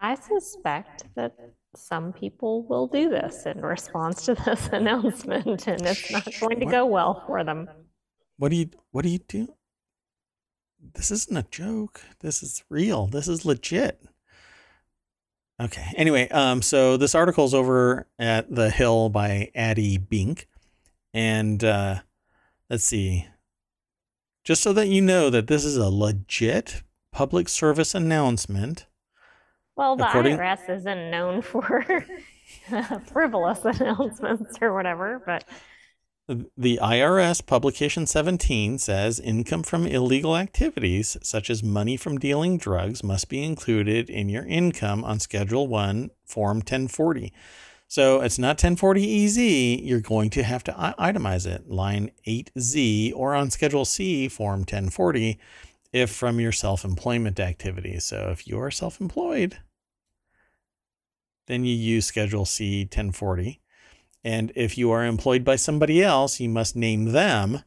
I suspect that some people will do this in response to this [laughs] announcement, and it's not going to What? go well for them. What do you what do you do? This isn't a joke. This is real. This is legit. Okay. Anyway, um, so this article's over at The Hill by Addy Bink. And uh let's see. Just so that you know that this is a legit public service announcement. Well, the According- IRS isn't known for [laughs] frivolous [laughs] announcements or whatever, but The IRS Publication 17 says income from illegal activities, such as money from dealing drugs, must be included in your income on Schedule 1, Form 1040. So it's not 1040 EZ, you're going to have to itemize it, line 8Z, or on Schedule C, Form 1040, if from your self employment activity. So if you are self employed, then you use Schedule C 1040. And if you are employed by somebody else, you must name them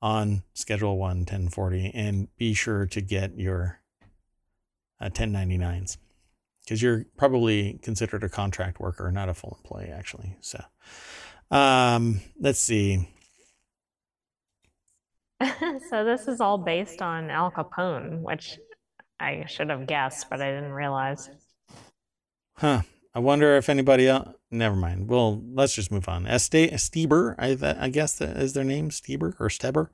on Schedule 1 1040 and be sure to get your uh, 1099s because you're probably considered a contract worker, not a full employee, actually. So um, let's see. [laughs] so this is all based on Al Capone, which I should have guessed, but I didn't realize. Huh. I wonder if anybody else. Never mind. Well, let's just move on. Este- Stieber, I, I guess that is their name, Stieber or Steber,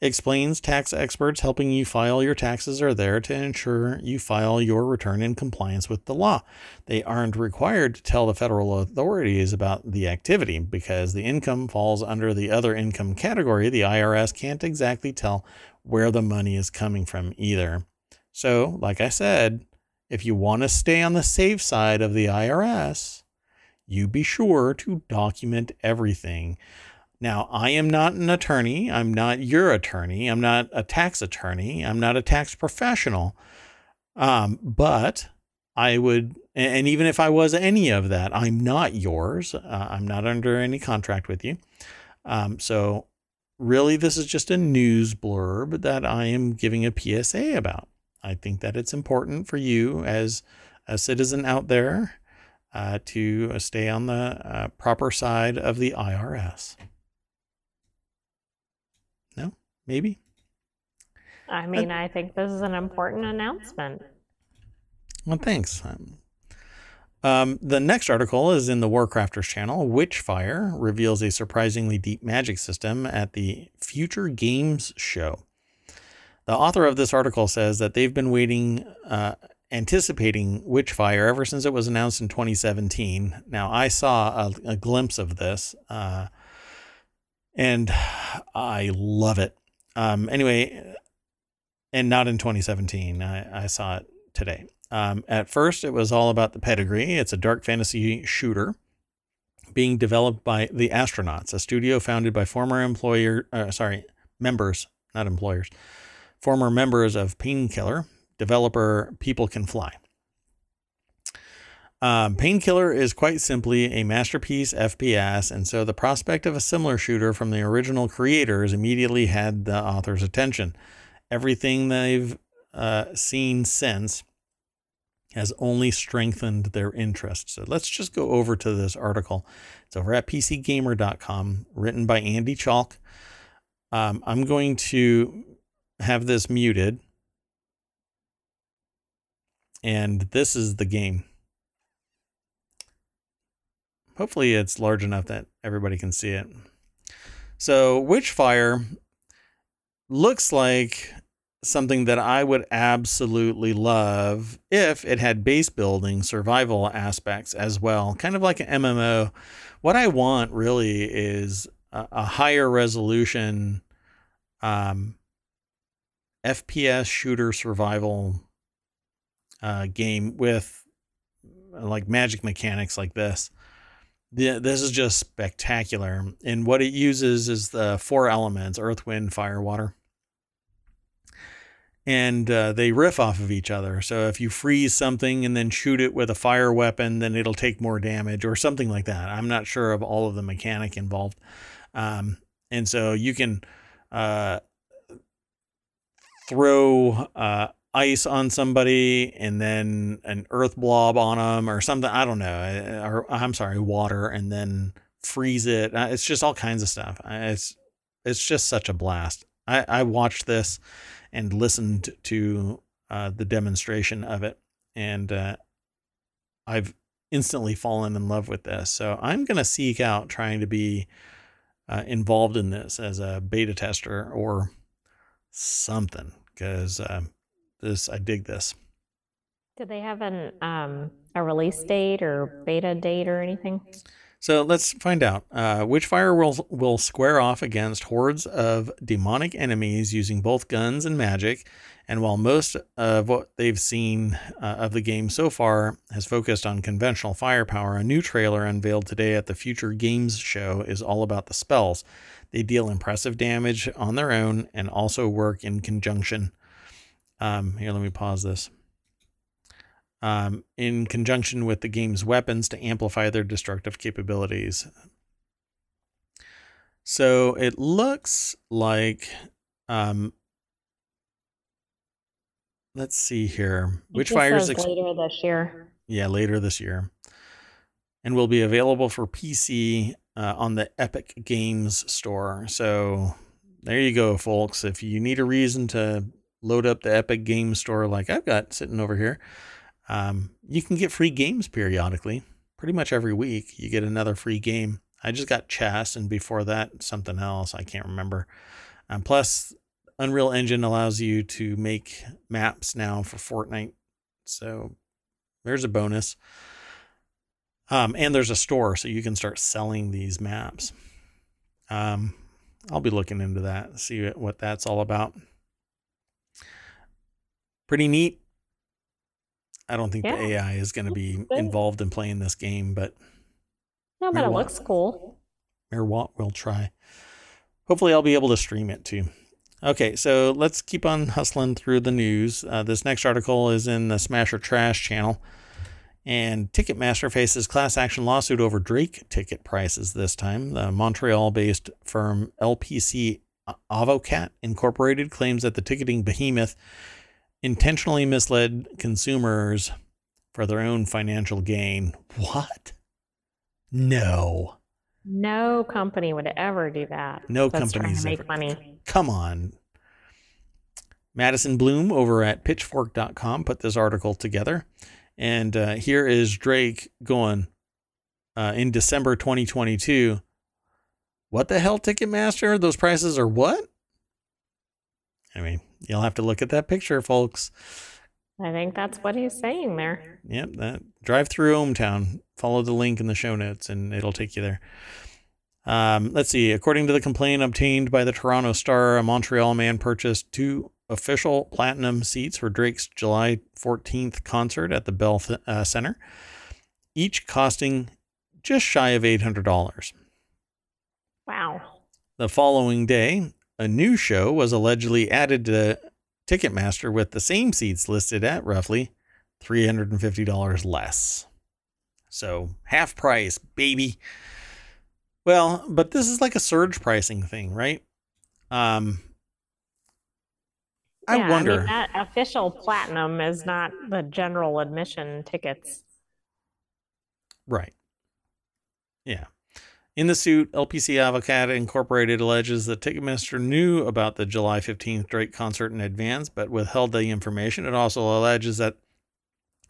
explains tax experts helping you file your taxes are there to ensure you file your return in compliance with the law. They aren't required to tell the federal authorities about the activity because the income falls under the other income category. The IRS can't exactly tell where the money is coming from either. So, like I said, if you want to stay on the safe side of the IRS, you be sure to document everything. Now, I am not an attorney. I'm not your attorney. I'm not a tax attorney. I'm not a tax professional. Um, but I would, and even if I was any of that, I'm not yours. Uh, I'm not under any contract with you. Um, so, really, this is just a news blurb that I am giving a PSA about. I think that it's important for you as a citizen out there uh, to uh, stay on the uh, proper side of the IRS. Maybe. I mean, I think this is an important announcement. Well, thanks. Um, um, the next article is in the Warcrafters channel. Witchfire reveals a surprisingly deep magic system at the Future Games show. The author of this article says that they've been waiting, uh, anticipating Witchfire ever since it was announced in 2017. Now, I saw a, a glimpse of this, uh, and [sighs] I love it. Um, anyway, and not in 2017. I, I saw it today. Um, at first, it was all about the pedigree. It's a dark fantasy shooter being developed by the Astronauts, a studio founded by former employer, uh, sorry, members, not employers, former members of Painkiller, developer People Can Fly. Um, Painkiller is quite simply a masterpiece FPS, and so the prospect of a similar shooter from the original creators immediately had the author's attention. Everything they've uh, seen since has only strengthened their interest. So let's just go over to this article. It's over at PCGamer.com, written by Andy Chalk. Um, I'm going to have this muted. And this is the game. Hopefully, it's large enough that everybody can see it. So, Witchfire looks like something that I would absolutely love if it had base building survival aspects as well, kind of like an MMO. What I want really is a, a higher resolution um, FPS shooter survival uh, game with like magic mechanics like this. This is just spectacular. And what it uses is the four elements earth, wind, fire, water. And uh, they riff off of each other. So if you freeze something and then shoot it with a fire weapon, then it'll take more damage or something like that. I'm not sure of all of the mechanic involved. Um, and so you can uh, throw uh, ice on somebody and then an earth blob on them or something. I don't know. Or I'm sorry, water and then freeze it. Uh, it's just all kinds of stuff. It's it's just such a blast. I, I watched this and listened to uh, the demonstration of it, and uh, I've instantly fallen in love with this. So I'm gonna seek out trying to be uh, involved in this as a beta tester or something because uh, this I dig this. Do they have an um, a release date or beta date or anything? So let's find out. Uh, Witchfire will will square off against hordes of demonic enemies using both guns and magic. And while most of what they've seen uh, of the game so far has focused on conventional firepower, a new trailer unveiled today at the Future Games show is all about the spells. They deal impressive damage on their own and also work in conjunction. Um, here, let me pause this. Um, in conjunction with the game's weapons to amplify their destructive capabilities. So it looks like, um, let's see here. Witchfire is ex- later this year. Yeah, later this year, and will be available for PC uh, on the Epic Games Store. So there you go, folks. If you need a reason to load up the Epic Game Store, like I've got sitting over here, um, you can get free games periodically. Pretty much every week, you get another free game. I just got chess, and before that, something else. I can't remember. Um, plus, Unreal Engine allows you to make maps now for Fortnite. So there's a bonus. Um, and there's a store, so you can start selling these maps. Um, I'll be looking into that, see what that's all about. Pretty neat. I don't think yeah. the AI is going to be involved in playing this game, but no, but it looks cool. Mayor Watt will try. Hopefully, I'll be able to stream it too. Okay, so let's keep on hustling through the news. Uh, this next article is in the Smasher Trash channel. And Ticketmaster faces class action lawsuit over Drake ticket prices this time. The Montreal based firm LPC Avocat Incorporated claims that the ticketing behemoth intentionally misled consumers for their own financial gain. What? No. No company would ever do that. No company make ever. money. Come on. Madison Bloom over at pitchfork.com put this article together. And uh, here is Drake going uh, in December 2022. What the hell, Ticketmaster? Those prices are what? I mean, you'll have to look at that picture, folks. I think that's what he's saying there. Yep, that drive through Hometown. Follow the link in the show notes, and it'll take you there. Um, let's see. According to the complaint obtained by the Toronto Star, a Montreal man purchased two official platinum seats for Drake's July 14th concert at the Bell uh, Center, each costing just shy of $800. Wow. The following day, a new show was allegedly added to Ticketmaster with the same seats listed at roughly $350 less. So, half price, baby. Well, but this is like a surge pricing thing, right? Um, I wonder. I mean, that official platinum is not the general admission tickets. Right. Yeah. In the suit, LPC Avocat Incorporated alleges that Ticketmaster knew about the July 15th Drake concert in advance, but withheld the information. It also alleges that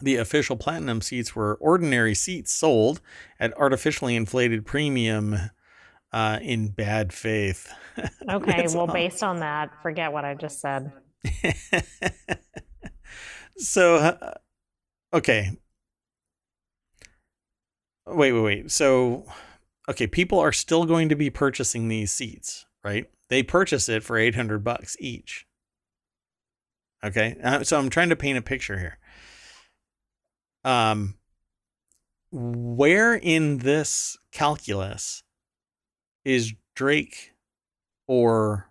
the official platinum seats were ordinary seats sold at artificially inflated premium uh, in bad faith. [laughs] Okay, well, all. based on that, forget what I just said. [laughs] so, uh, okay. Wait, wait, wait. So, okay, people are still going to be purchasing these seats, right? They purchase it for 800 bucks each. Okay. Uh, so I'm trying to paint a picture here. Um, where in this calculus is Drake or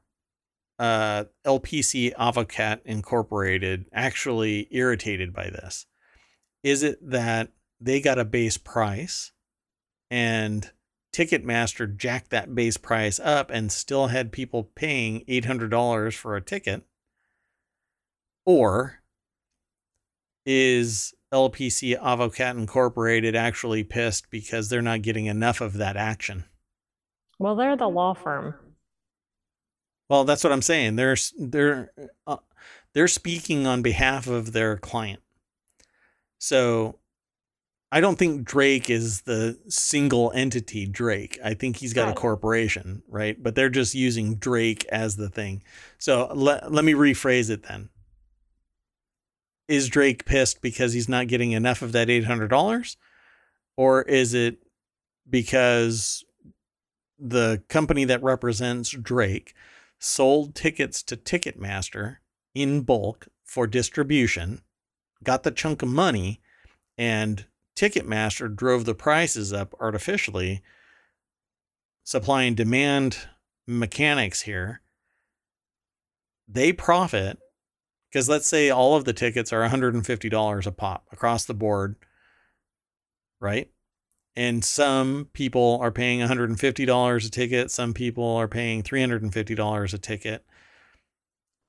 uh, LPC Avocat Incorporated actually irritated by this? Is it that they got a base price and Ticketmaster jacked that base price up and still had people paying $800 for a ticket? Or is LPC Avocat Incorporated actually pissed because they're not getting enough of that action? Well, they're the law firm. Well, that's what I'm saying. They're they're uh, they're speaking on behalf of their client. So I don't think Drake is the single entity Drake. I think he's got right. a corporation, right? But they're just using Drake as the thing. So let, let me rephrase it then. Is Drake pissed because he's not getting enough of that $800? Or is it because the company that represents Drake sold tickets to Ticketmaster in bulk for distribution, got the chunk of money, and Ticketmaster drove the prices up artificially, supply and demand mechanics here. They profit because let's say all of the tickets are $150 a pop across the board, right? And some people are paying $150 a ticket, some people are paying $350 a ticket.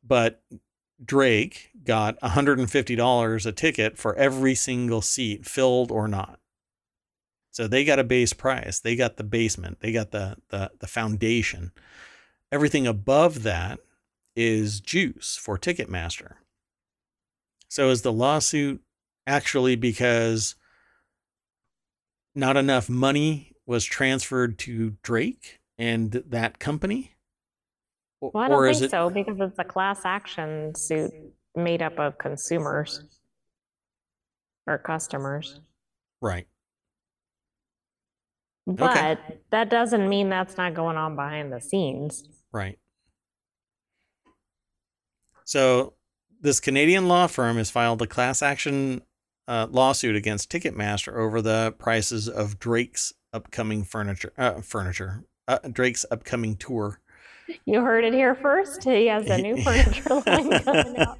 But Drake got $150 a ticket for every single seat, filled or not. So they got a base price. They got the basement. They got the the, the foundation. Everything above that is juice for Ticketmaster. So is the lawsuit actually because not enough money was transferred to Drake and that company? Well, I don't think it... so because it's a class action suit made up of consumers or customers. Right. But okay. that doesn't mean that's not going on behind the scenes. Right. So this Canadian law firm has filed a class action uh, lawsuit against Ticketmaster over the prices of Drake's upcoming furniture uh, furniture uh, Drake's upcoming tour. You heard it here first. He has a new [laughs] furniture line coming out.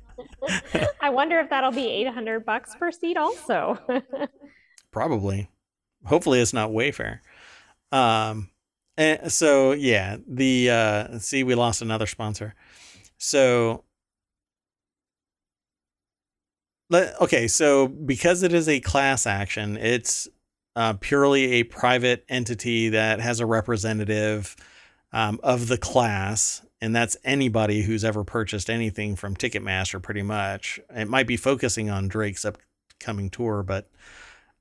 I wonder if that'll be 800 bucks per seat also. [laughs] Probably. Hopefully it's not Wayfair. Um and so yeah, the uh see we lost another sponsor. So let, okay, so because it is a class action, it's uh, purely a private entity that has a representative um, of the class, and that's anybody who's ever purchased anything from Ticketmaster, pretty much. It might be focusing on Drake's upcoming tour, but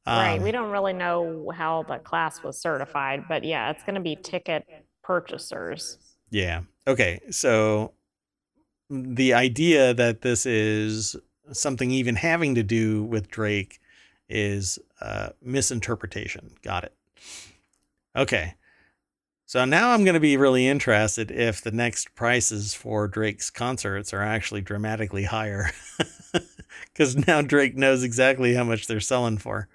um, right, we don't really know how the class was certified, but yeah, it's going to be ticket purchasers. Yeah. Okay. So the idea that this is something even having to do with Drake is uh, misinterpretation. Got it. Okay. So now I'm going to be really interested if the next prices for Drake's concerts are actually dramatically higher. [laughs] Because now Drake knows exactly how much they're selling for.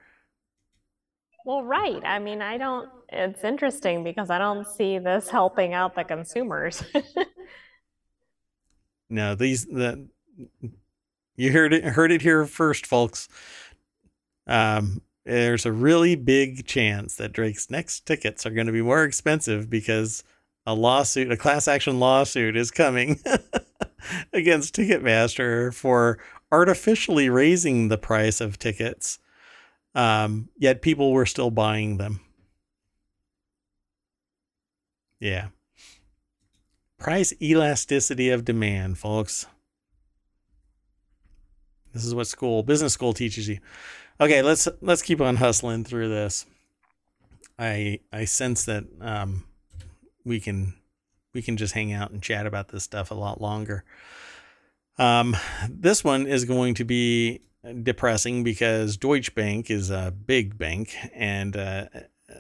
Well, right. I mean, I don't, it's interesting because I don't see this helping out the consumers. [laughs] no, these, the, you heard it, heard it here first, folks. Um, there's a really big chance that Drake's next tickets are going to be more expensive because a lawsuit, a class action lawsuit is coming [laughs] against Ticketmaster for artificially raising the price of tickets. Um, yet people were still buying them. Yeah. Price elasticity of demand, folks. This is what school, business school teaches you. Okay, let's let's keep on hustling through this. I I sense that um, we can we can just hang out and chat about this stuff a lot longer. Um, this one is going to be depressing because Deutsche Bank is a big bank, and uh,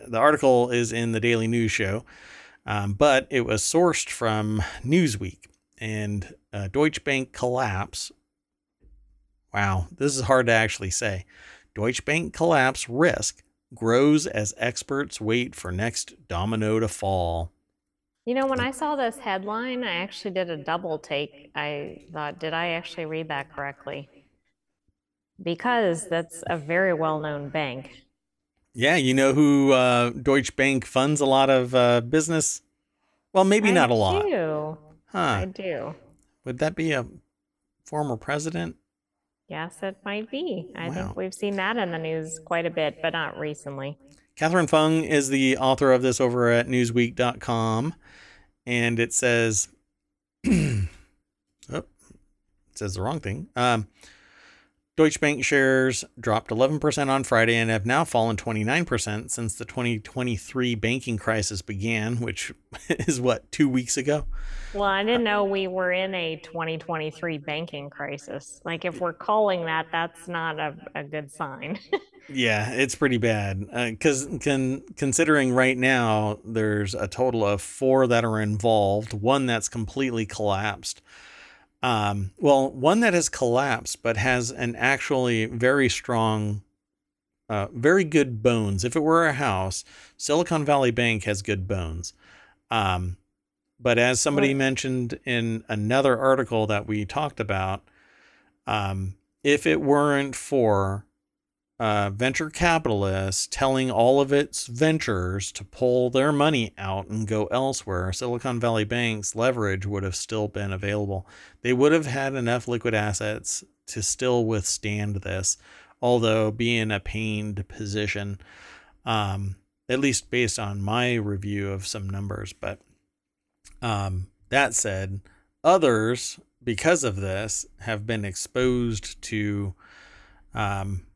the article is in the Daily News Show. Um, but it was sourced from Newsweek and uh, Deutsche Bank collapse. Wow, this is hard to actually say. Deutsche Bank collapse risk grows as experts wait for next domino to fall. You know, when I saw this headline, I actually did a double take. I thought, did I actually read that correctly? Because that's a very well known bank. Yeah, you know who uh, Deutsche Bank funds a lot of uh, business? Well, maybe I not a lot. I do. Huh. I do. Would that be a former president? Yes, it might be. I Wow. think we've seen that in the news quite a bit, but not recently. Catherine Fung is the author of this over at Newsweek.com, and it says, [clears throat] oh, it says the wrong thing. Um, Deutsche Bank shares dropped 11% on Friday and have now fallen 29% since the 2023 banking crisis began, which [laughs] is what, two weeks ago? Well, I didn't know we were in a 2023 banking crisis. Like, if we're calling that, that's not a, a good sign. [laughs] Yeah, it's pretty bad. Uh, because con- considering right now there's a total of four that are involved, one that's completely collapsed. Um, well, one that has collapsed but has an actually very strong, uh, very good bones. If it were a house, Silicon Valley Bank has good bones. Um, but as somebody Right. mentioned in another article that we talked about, um, if it weren't for uh, venture capitalists telling all of its ventures to pull their money out and go elsewhere, Silicon Valley Bank's leverage would have still been available. They would have had enough liquid assets to still withstand this, although be in a pained position, um, at least based on my review of some numbers. But um, that said, others, because of this, have been exposed to. Um,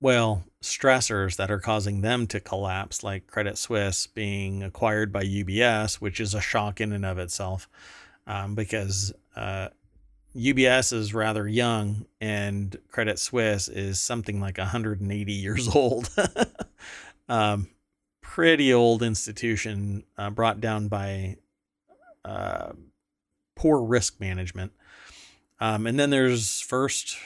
well, stressors that are causing them to collapse, like Credit Suisse being acquired by UBS, which is a shock in and of itself, um, because uh, UBS is rather young and Credit Suisse is something like 180 years [laughs] old. um, pretty old institution uh, brought down by uh, poor risk management. Um, and then there's First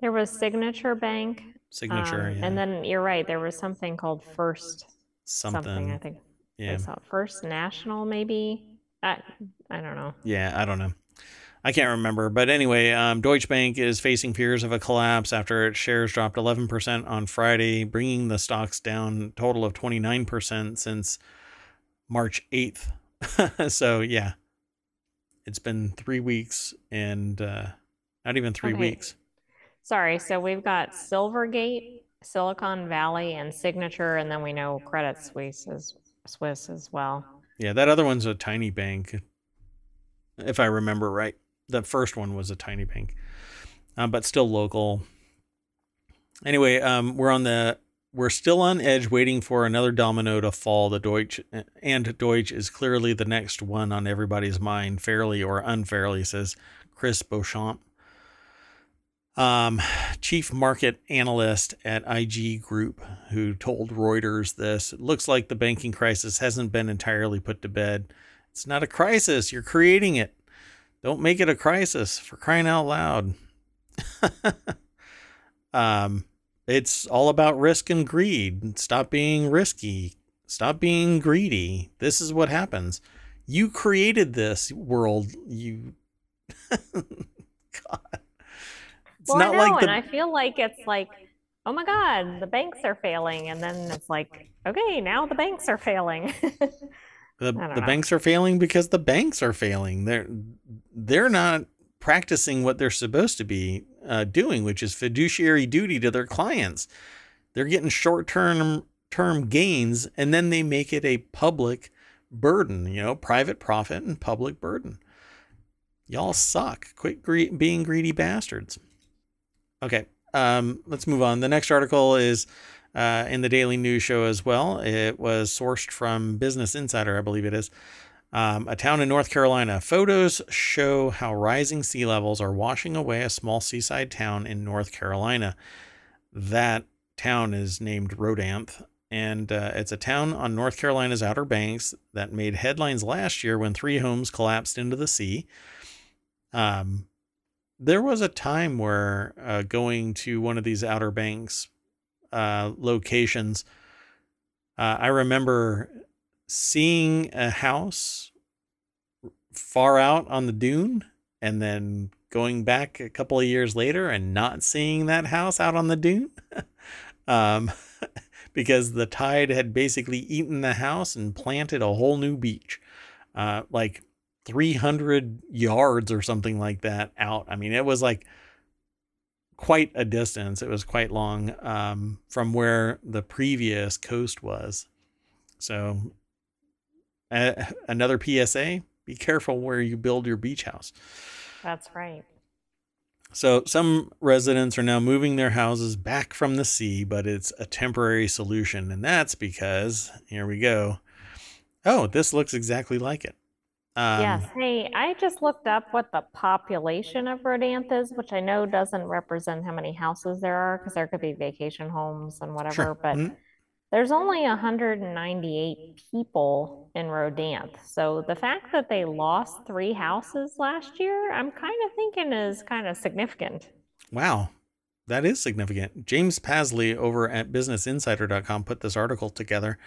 there was Signature Bank. Signature, um, yeah. And then you're right, there was something called First something. something, I think. yeah. I saw First National, maybe. I, I don't know. Yeah, I don't know. I can't remember. But anyway, um, Deutsche Bank is facing fears of a collapse after its shares dropped 11% on Friday, bringing the stocks down a total of 29% since March 8th. [laughs] so, yeah, it's been three weeks and uh, not even three Okay. weeks. Sorry, so we've got Silvergate, Silicon Valley, and Signature, and then we know Credit Suisse as Swiss as well. Yeah, that other one's a tiny bank, if I remember right. The first one was a tiny bank, um, but still local. Anyway, um, we're on the we're still on edge, waiting for another domino to fall. The Deutsche and Deutsche is clearly the next one on everybody's mind, fairly or unfairly, says Chris Beauchamp, um, chief market analyst at IG Group, who told Reuters this. It looks like the banking crisis hasn't been entirely put to bed. It's not a crisis. You're creating it. Don't make it a crisis for crying out loud. [laughs] um, it's all about risk and greed. Stop being risky. Stop being greedy. This is what happens. You created this world. You, [laughs] God. It's well, not I know, like the and I feel like it's like, oh my God, the banks are failing, and then it's like, okay, now the banks are failing. [laughs] the, the know. banks are failing because the banks are failing. They're they're not practicing what they're supposed to be uh, doing, which is fiduciary duty to their clients. They're getting short term term gains, and then they make it a public burden. You know, private profit and public burden. Y'all suck. Quit gre- being greedy bastards. Okay, um, let's move on. The next article is uh, in the Daily News Show as well. It was sourced from Business Insider, I believe it is. Um, a town in North Carolina. Photos show how rising sea levels are washing away a small seaside town in North Carolina. That town is named Rodanthe, and uh, it's a town on North Carolina's Outer Banks that made headlines last year when three homes collapsed into the sea. Um, there was a time where uh, going to one of these Outer Banks uh, locations, uh, I remember seeing a house far out on the dune and then going back a couple of years later and not seeing that house out on the dune. [laughs] um, [laughs] because the tide had basically eaten the house and planted a whole new beach, uh, like 300 yards or something like that out. I mean, it was like quite a distance. It was quite long um, from where the previous coast was. So, uh, another PSA be careful where you build your beach house. That's right. So some residents are now moving their houses back from the sea, but it's a temporary solution. And that's because, here we go. Oh, this looks exactly like it. Um, yes. Hey, I just looked up what the population of Rodanthe is, which I know doesn't represent how many houses there are because there could be vacation homes and whatever. Sure. But mm-hmm. There's only 198 people in Rodanthe. So the fact that they lost three houses last year, I'm kind of thinking is kind of significant. Wow. That is significant. James Pasley over at businessinsider.com put this article together.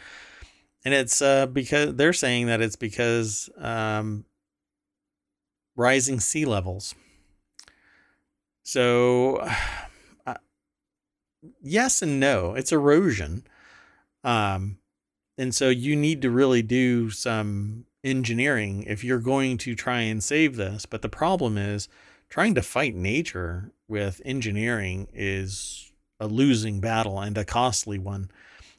And it's uh, because they're saying that it's because um, rising sea levels. So, [sighs] uh, yes and no. It's erosion um, and so you need to really do some engineering if you're going to try and save this. But the problem is trying to fight nature with engineering is a losing battle and a costly one.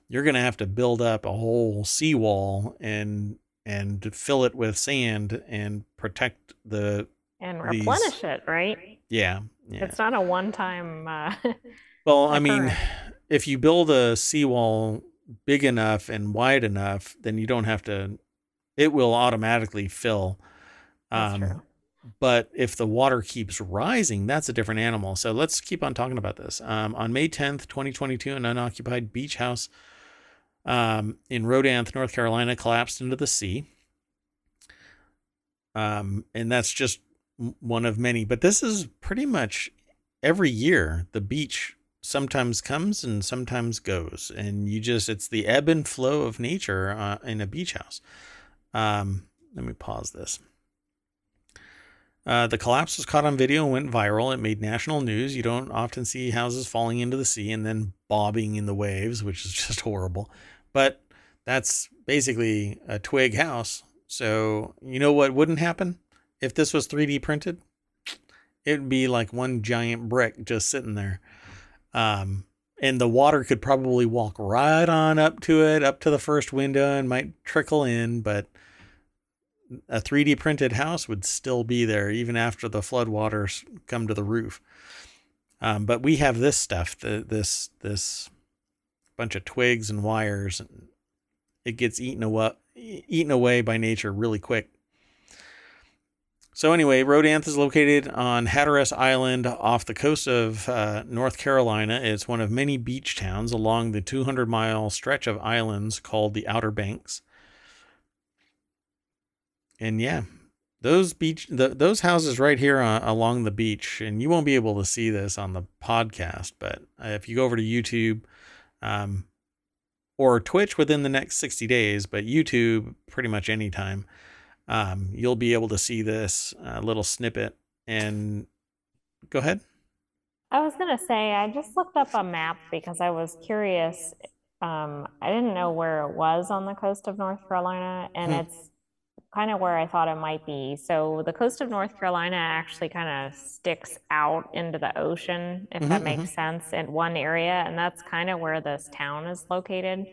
You're going to have to build up a whole seawall and and fill it with sand and protect the and replenish these... it, right? Yeah, yeah. It's not a one-time. Uh, [laughs] well, I mean, if you build a seawall big enough and wide enough, then you don't have to. It will automatically fill. Um, but if the water keeps rising, that's a different animal. So let's keep on talking about this. Um, on May 10th, 2022, an unoccupied beach house um, in Rodanthe, North Carolina, collapsed into the sea. Um, and that's just one of many. But this is pretty much every year the beach sometimes comes and sometimes goes. And you just it's the ebb and flow of nature uh, in a beach house. Um, let me pause this. Uh, the collapse was caught on video and went viral. It made national news. You don't often see houses falling into the sea and then bobbing in the waves which is [laughs] just horrible but that's basically a twig house so you know what wouldn't happen if this was 3d printed it would be like one giant brick just sitting there um, and the water could probably walk right on up to it, up to the first window, and might trickle in. But a 3D printed house would still be there even after the floodwaters come to the roof. Um, but we have this stuff, the, this this bunch of twigs and wires, and it gets eaten away eaten away by nature really quick. So anyway, Rodanthe is located on Hatteras Island off the coast of uh, North Carolina. It's one of many beach towns along the 200 mile stretch of islands called the Outer Banks. And yeah, those beach the, those houses right here uh, along the beach, and you won't be able to see this on the podcast, but if you go over to YouTube, um, or Twitch within the next 60 days, but YouTube pretty much anytime um, you'll be able to see this uh, little snippet. And go ahead. I was going to say, I just looked up a map because I was curious. Um, I didn't know where it was on the coast of North Carolina, and hmm. it's kind of where I thought it might be. So the coast of North Carolina actually kind of sticks out into the ocean, if mm-hmm, that makes mm-hmm. sense, in one area, and that's kind of where this town is located.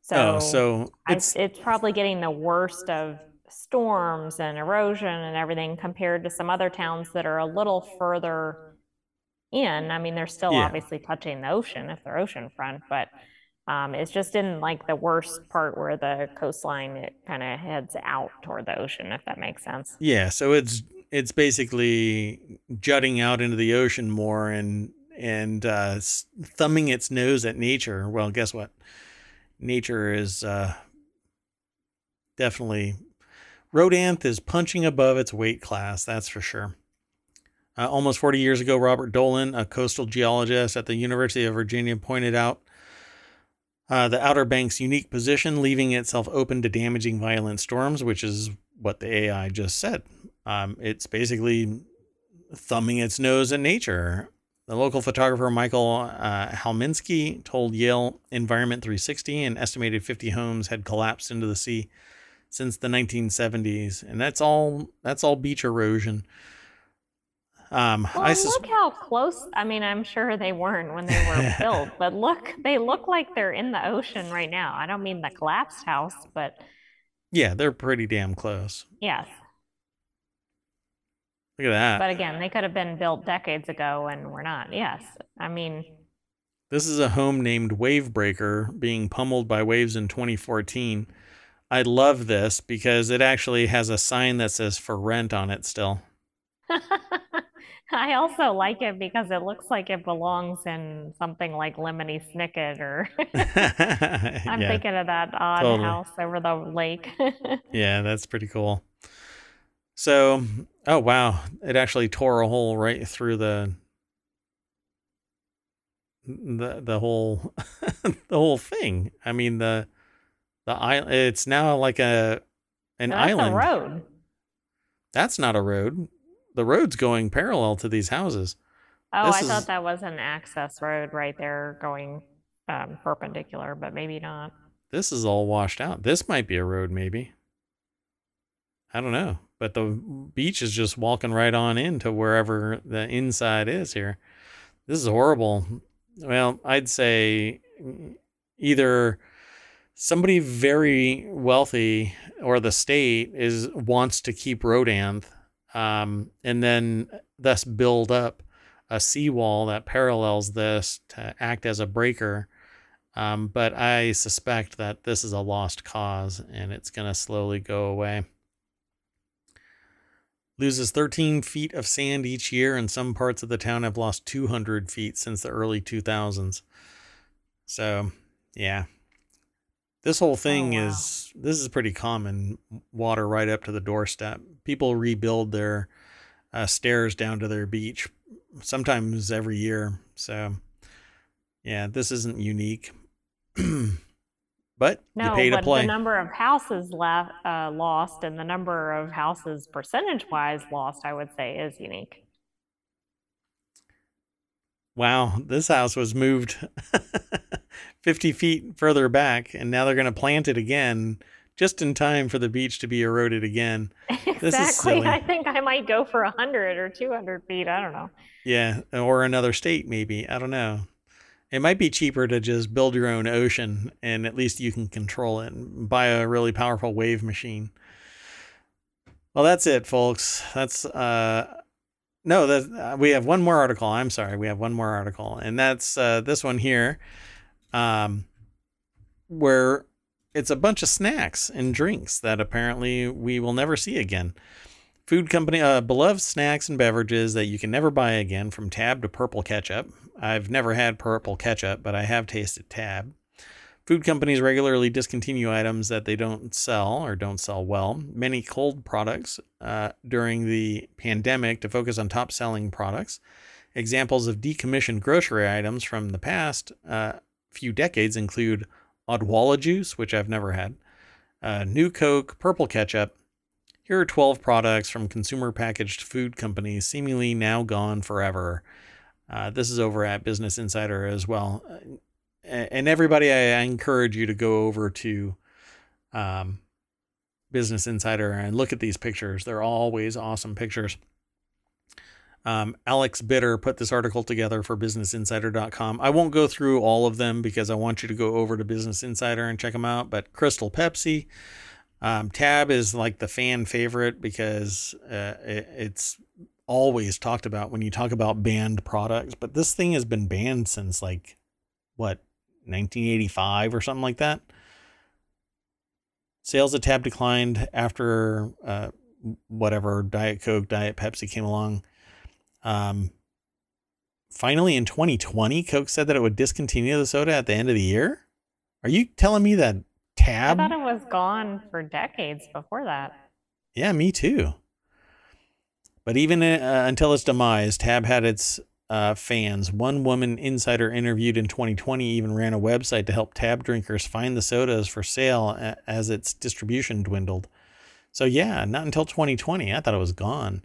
So, oh, so it's I, it's probably getting the worst of storms and erosion and everything compared to some other towns that are a little further in. I mean, they're still yeah. obviously touching the ocean if they're oceanfront, but um, it's just in like the worst part where the coastline it kind of heads out toward the ocean, if that makes sense. Yeah, so it's it's basically jutting out into the ocean more and and uh, thumbing its nose at nature. Well, guess what? nature is uh, definitely Rodanthe is punching above its weight class, that's for sure. Uh, almost 40 years ago, Robert Dolan, a coastal geologist at the University of Virginia, pointed out uh, the Outer Banks' unique position, leaving itself open to damaging violent storms, which is what the AI just said. Um, it's basically thumbing its nose at nature. The local photographer Michael uh, Halminski told Yale Environment 360 an estimated 50 homes had collapsed into the sea since the 1970s, and that's all that's all beach erosion. Um, well, I sus- look how close. I mean, I'm sure they weren't when they were [laughs] built, but look, they look like they're in the ocean right now. I don't mean the collapsed house, but yeah, they're pretty damn close. Yes. Look at that. But again, they could have been built decades ago and we're not. Yes. I mean, this is a home named Wavebreaker being pummeled by waves in 2014. I love this because it actually has a sign that says for rent on it still. [laughs] I also like it because it looks like it belongs in something like Lemony Snicket or [laughs] I'm [laughs] yeah, thinking of that odd totally. house over the lake. [laughs] yeah, that's pretty cool. So, oh wow, it actually tore a hole right through the the the whole the whole thing. I mean the the island. It's now like a an no, island. road. That's not a road. The road's going parallel to these houses. Oh, this I is, thought that was an access road right there going um, perpendicular, but maybe not. This is all washed out. This might be a road, maybe. I don't know. But the beach is just walking right on into wherever the inside is here. This is horrible. Well, I'd say either somebody very wealthy or the state is wants to keep Rodanthe um, and then thus build up a seawall that parallels this to act as a breaker. Um, but I suspect that this is a lost cause and it's going to slowly go away. Loses 13 feet of sand each year, and some parts of the town have lost 200 feet since the early 2000s. So, yeah, this whole thing oh, wow. is this is pretty common. Water right up to the doorstep. People rebuild their uh, stairs down to their beach, sometimes every year. So, yeah, this isn't unique. [clears throat] but no, you pay to but play. the number of houses left uh, lost and the number of houses percentage wise lost, I would say, is unique. Wow, this house was moved [laughs] 50 feet further back, and now they're going to plant it again just in time for the beach to be eroded again. [laughs] exactly. I think I might go for 100 or 200 feet. I don't know. Yeah, or another state, maybe. I don't know. It might be cheaper to just build your own ocean and at least you can control it and buy a really powerful wave machine. Well, that's it, folks. That's uh no, that uh, we have one more article. I'm sorry, we have one more article, and that's uh, this one here um, where it's a bunch of snacks and drinks that apparently we will never see again. Food company, uh, beloved snacks and beverages that you can never buy again from Tab to Purple Ketchup. I've never had Purple Ketchup, but I have tasted Tab. Food companies regularly discontinue items that they don't sell or don't sell well. Many cold products uh, during the pandemic to focus on top selling products. Examples of decommissioned grocery items from the past uh, few decades include Odwalla juice, which I've never had, uh, New Coke, Purple Ketchup. Here are 12 products from consumer packaged food companies seemingly now gone forever. Uh, this is over at Business Insider as well. And everybody, I, encourage you to go over to um, Business Insider and look at these pictures. They're always awesome pictures. Um, Alex Bitter put this article together for BusinessInsider.com. I won't go through all of them because I want you to go over to Business Insider and check them out. But Crystal Pepsi, um, Tab is like the fan favorite because uh, it, it's always talked about when you talk about banned products. But this thing has been banned since like what 1985 or something like that. Sales of Tab declined after uh, whatever Diet Coke, Diet Pepsi came along. Um, finally, in 2020, Coke said that it would discontinue the soda at the end of the year Are you telling me that tab? I thought it was gone for decades before that. Yeah, me too. But even uh, until its demise, Tab had its uh, fans. One woman insider interviewed in 2020 even ran a website to help Tab drinkers find the sodas for sale a- as its distribution dwindled. So, yeah, not until 2020. I thought it was gone.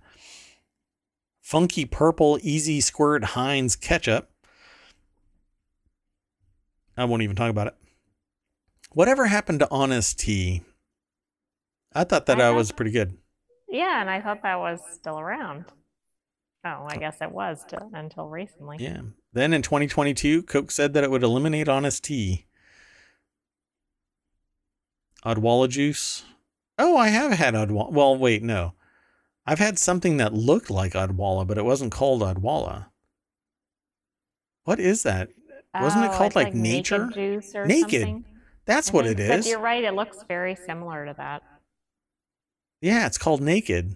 Funky purple, easy squirt Heinz ketchup. I won't even talk about it. Whatever happened to Honest Tea? I thought that I I was pretty good. Yeah, and I thought that was still around. Oh, I uh, guess it was till, until recently. Yeah. Then in 2022, Coke said that it would eliminate Honest Tea. Odwalla juice. Oh, I have had Odwalla. Well, wait, no. I've had something that looked like Odwalla, but it wasn't called Odwalla. What is that? Wasn't it Oh, called, like, naked Nature? juice or Naked. something? That's I what it think, But you're right, it looks very similar to that. Yeah, it's called Naked.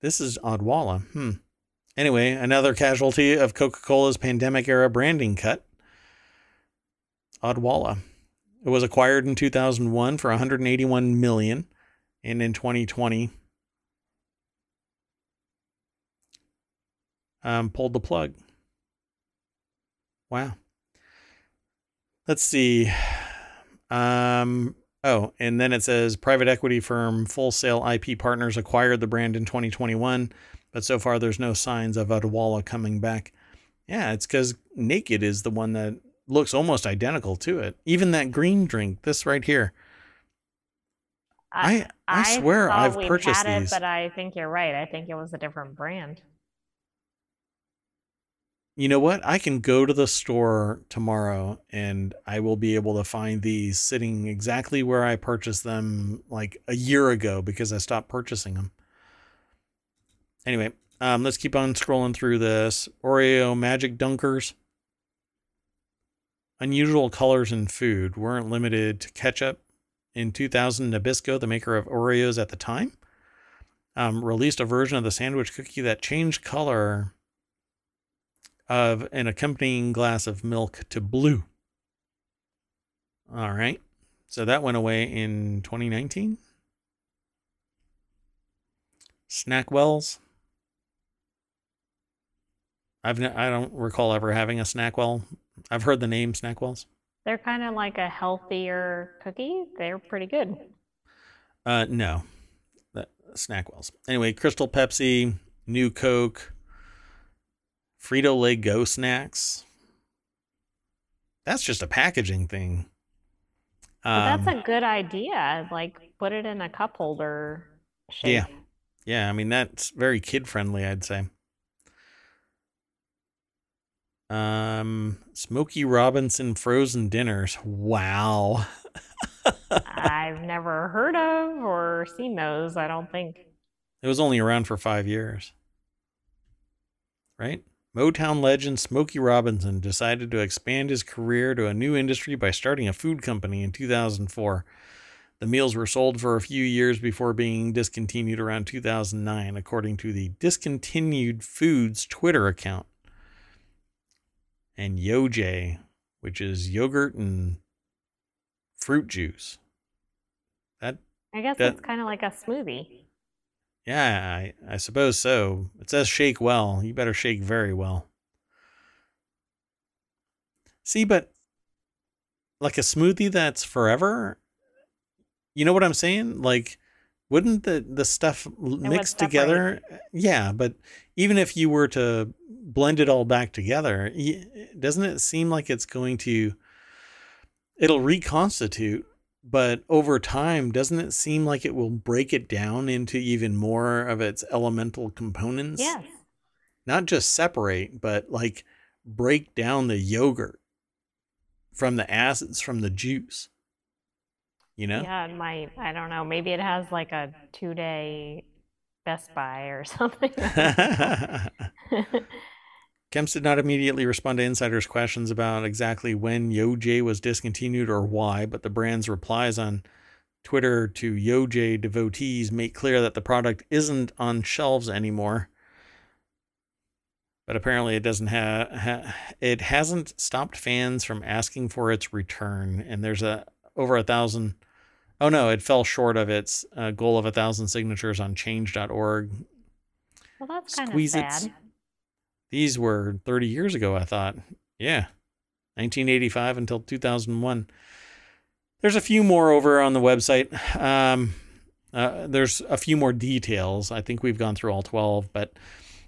This is Odwalla. Hmm. Anyway, another casualty of Coca Cola's pandemic era branding cut. Odwalla. It was acquired in 2001 for 181 million, and in 2020, um, pulled the plug. Wow. Let's see. Um, oh, and then it says private equity firm Full Sail IP Partners acquired the brand in 2021, but so far there's no signs of Odwalla coming back. Yeah, it's because Naked is the one that looks almost identical to it. Even that green drink, this right here. I- I swear thought I've purchased had these. but I think you're right. I think it was a different brand. You know what? I can go to the store tomorrow and I will be able to find these sitting exactly where I purchased them like a year ago because I stopped purchasing them. Anyway, um, let's keep on scrolling through this. Oreo Magic Dunkers. Unusual colors in food weren't limited to ketchup. In 2000, Nabisco, the maker of Oreos at the time, um, released a version of the sandwich cookie that changed color of an accompanying glass of milk to blue. All right. So that went away in 2019. Snackwells. I've n- I don't recall ever having a Snackwell. I've heard the name Snackwells. They're kind of like a healthier cookie. They're pretty good. Uh, no, that Snackwells. Anyway, Crystal Pepsi, New Coke, Frito Lay Go snacks. That's just a packaging thing. But that's Um, a good idea. Like put it in a cup holder shape. Yeah. yeah, I mean that's very kid friendly, I'd say. Um, Smokey Robinson frozen dinners. Wow. I've never heard of or seen those, I don't think. It was only around for five years. Right? Motown legend Smokey Robinson decided to expand his career to a new industry by starting a food company in 2004. The meals were sold for a few years before being discontinued around 2009, according to the Discontinued Foods Twitter account. And Yoj, which is yogurt and fruit juice. That I guess That- it's kind of like a smoothie. Yeah, I, I suppose so. It says shake well. You better shake very well. See, but like a smoothie that's forever, you know what I'm saying? Like, wouldn't the, the stuff l- mix together? Yeah, but even if you were to blend it all back together, doesn't it seem like it's going to, it'll reconstitute but over time doesn't it seem like it will break it down into even more of its elemental components? Yeah not just separate but like break down the yogurt from the acids from the juice you know Yeah, it might. I don't know. Maybe it has like a two day Best Buy or [laughs] something. [laughs] Kemps did not immediately respond to insiders' questions about exactly when Yoj was discontinued or why, but the brand's replies on Twitter to Yoj devotees make clear that the product isn't on shelves anymore. but apparently it doesn't have ha, it hasn't stopped fans from asking for its return and there's a over a thousand. Oh no it fell short of its uh, goal of a thousand signatures on change.org well that's kind of sad. These were 30 years ago i thought. Yeah. 1985 until 2001 there's a few more over on the website. Um, uh, there's a few more details. I think we've gone through all 12 but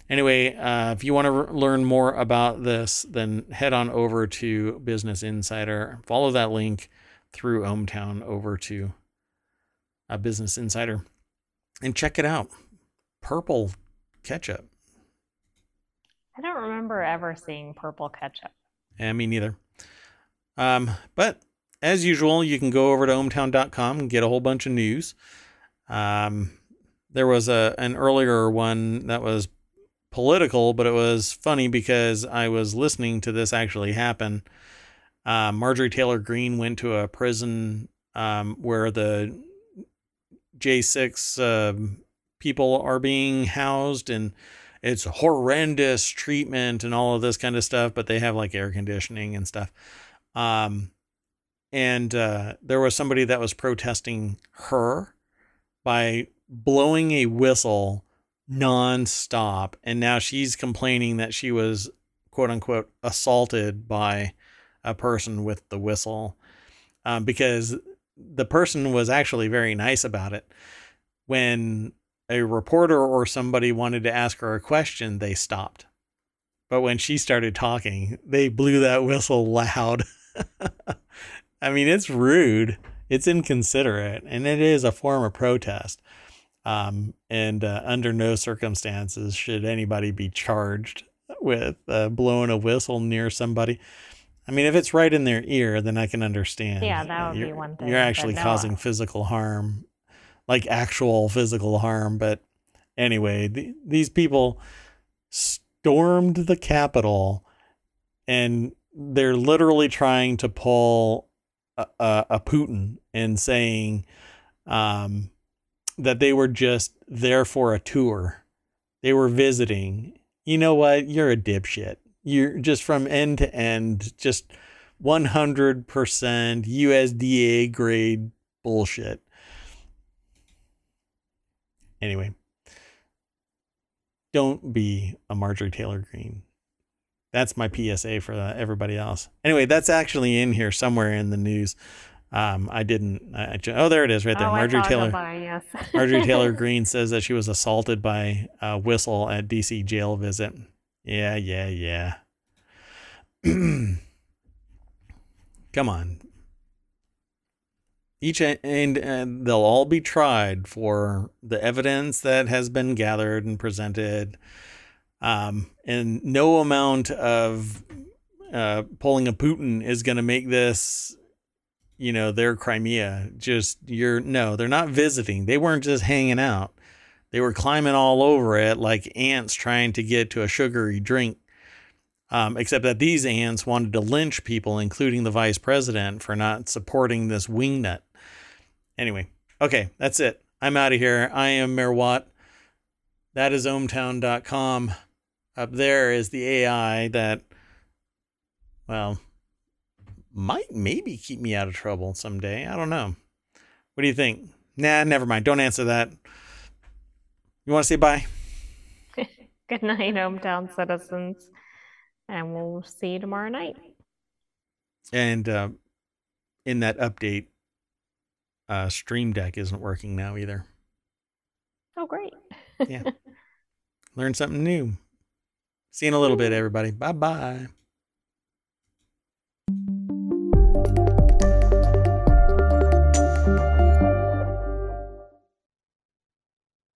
Anyway, uh, if you want to r- learn more about this, then head on over to Business Insider. Follow that link through ohmTown over to a Business Insider and check it out. Purple ketchup. I don't remember ever seeing purple ketchup. Yeah, me neither. Um, but as usual, you can go over to ohmtown.com and get a whole bunch of news. Um, there was a an earlier one that was political, but it was funny because I was listening to this actually happen. Uh, Marjorie Taylor Greene went to a prison um, where the J6 uh, people are being housed, and it's horrendous treatment and all of this kind of stuff, but they have like air conditioning and stuff. Um, and uh, there was somebody that was protesting her by blowing a whistle nonstop. And now she's complaining that she was quote unquote assaulted by a person with the whistle um, because the person was actually very nice about it. When a reporter or somebody wanted to ask her a question, they stopped. But when she started talking, they blew that [laughs] whistle loud. [laughs] I mean, it's rude, it's inconsiderate, and it is a form of protest. Um, and uh, under no circumstances should anybody be charged with uh, blowing a whistle near somebody. I mean, if it's right in their ear, then I can understand. Yeah, that would you're, be one thing. You're actually no, causing physical harm, like actual physical harm. But anyway, the, these people stormed the Capitol and they're literally trying to pull a, a, a Putin and saying, um, that they were just there for a tour. They were visiting. You know what? You're a dipshit. You're just from end to end, just 100% USDA grade bullshit. Anyway, don't be a Marjorie Taylor Greene. That's my PSA for everybody else. Anyway, that's actually in here somewhere in the news. Um, I didn't. I, oh, there it is, right there. Oh, Marjorie Taylor. yes. Marjorie Taylor Greene says that she was assaulted by a whistle at DC jail visit. Yeah, yeah, yeah. [clears throat] Come on. Each and, and they'll all be tried for the evidence that has been gathered and presented. Um, and no amount of uh, pulling a Putin is going to make this you know, their Crimea. Just you're no, they're not visiting. They weren't just hanging out. They were climbing all over it like ants trying to get to a sugary drink. Um, except that these ants wanted to lynch people, including the vice president, for not supporting this wingnut. Anyway, okay, that's it. I'm out of here. I am Mayor Watt. That is ohmtown.com. Up there is the AI that, well, might maybe keep me out of trouble someday. I don't know. What do you think? Nah, never mind. Don't answer that. You want to say bye? [laughs] Good night, ohmTown citizens. And we'll see you tomorrow night. And uh, in that update, uh, Stream Deck isn't working now either. Oh, great. yeah. Learn something new. See you in a little bit, [laughs] everybody. Bye bye.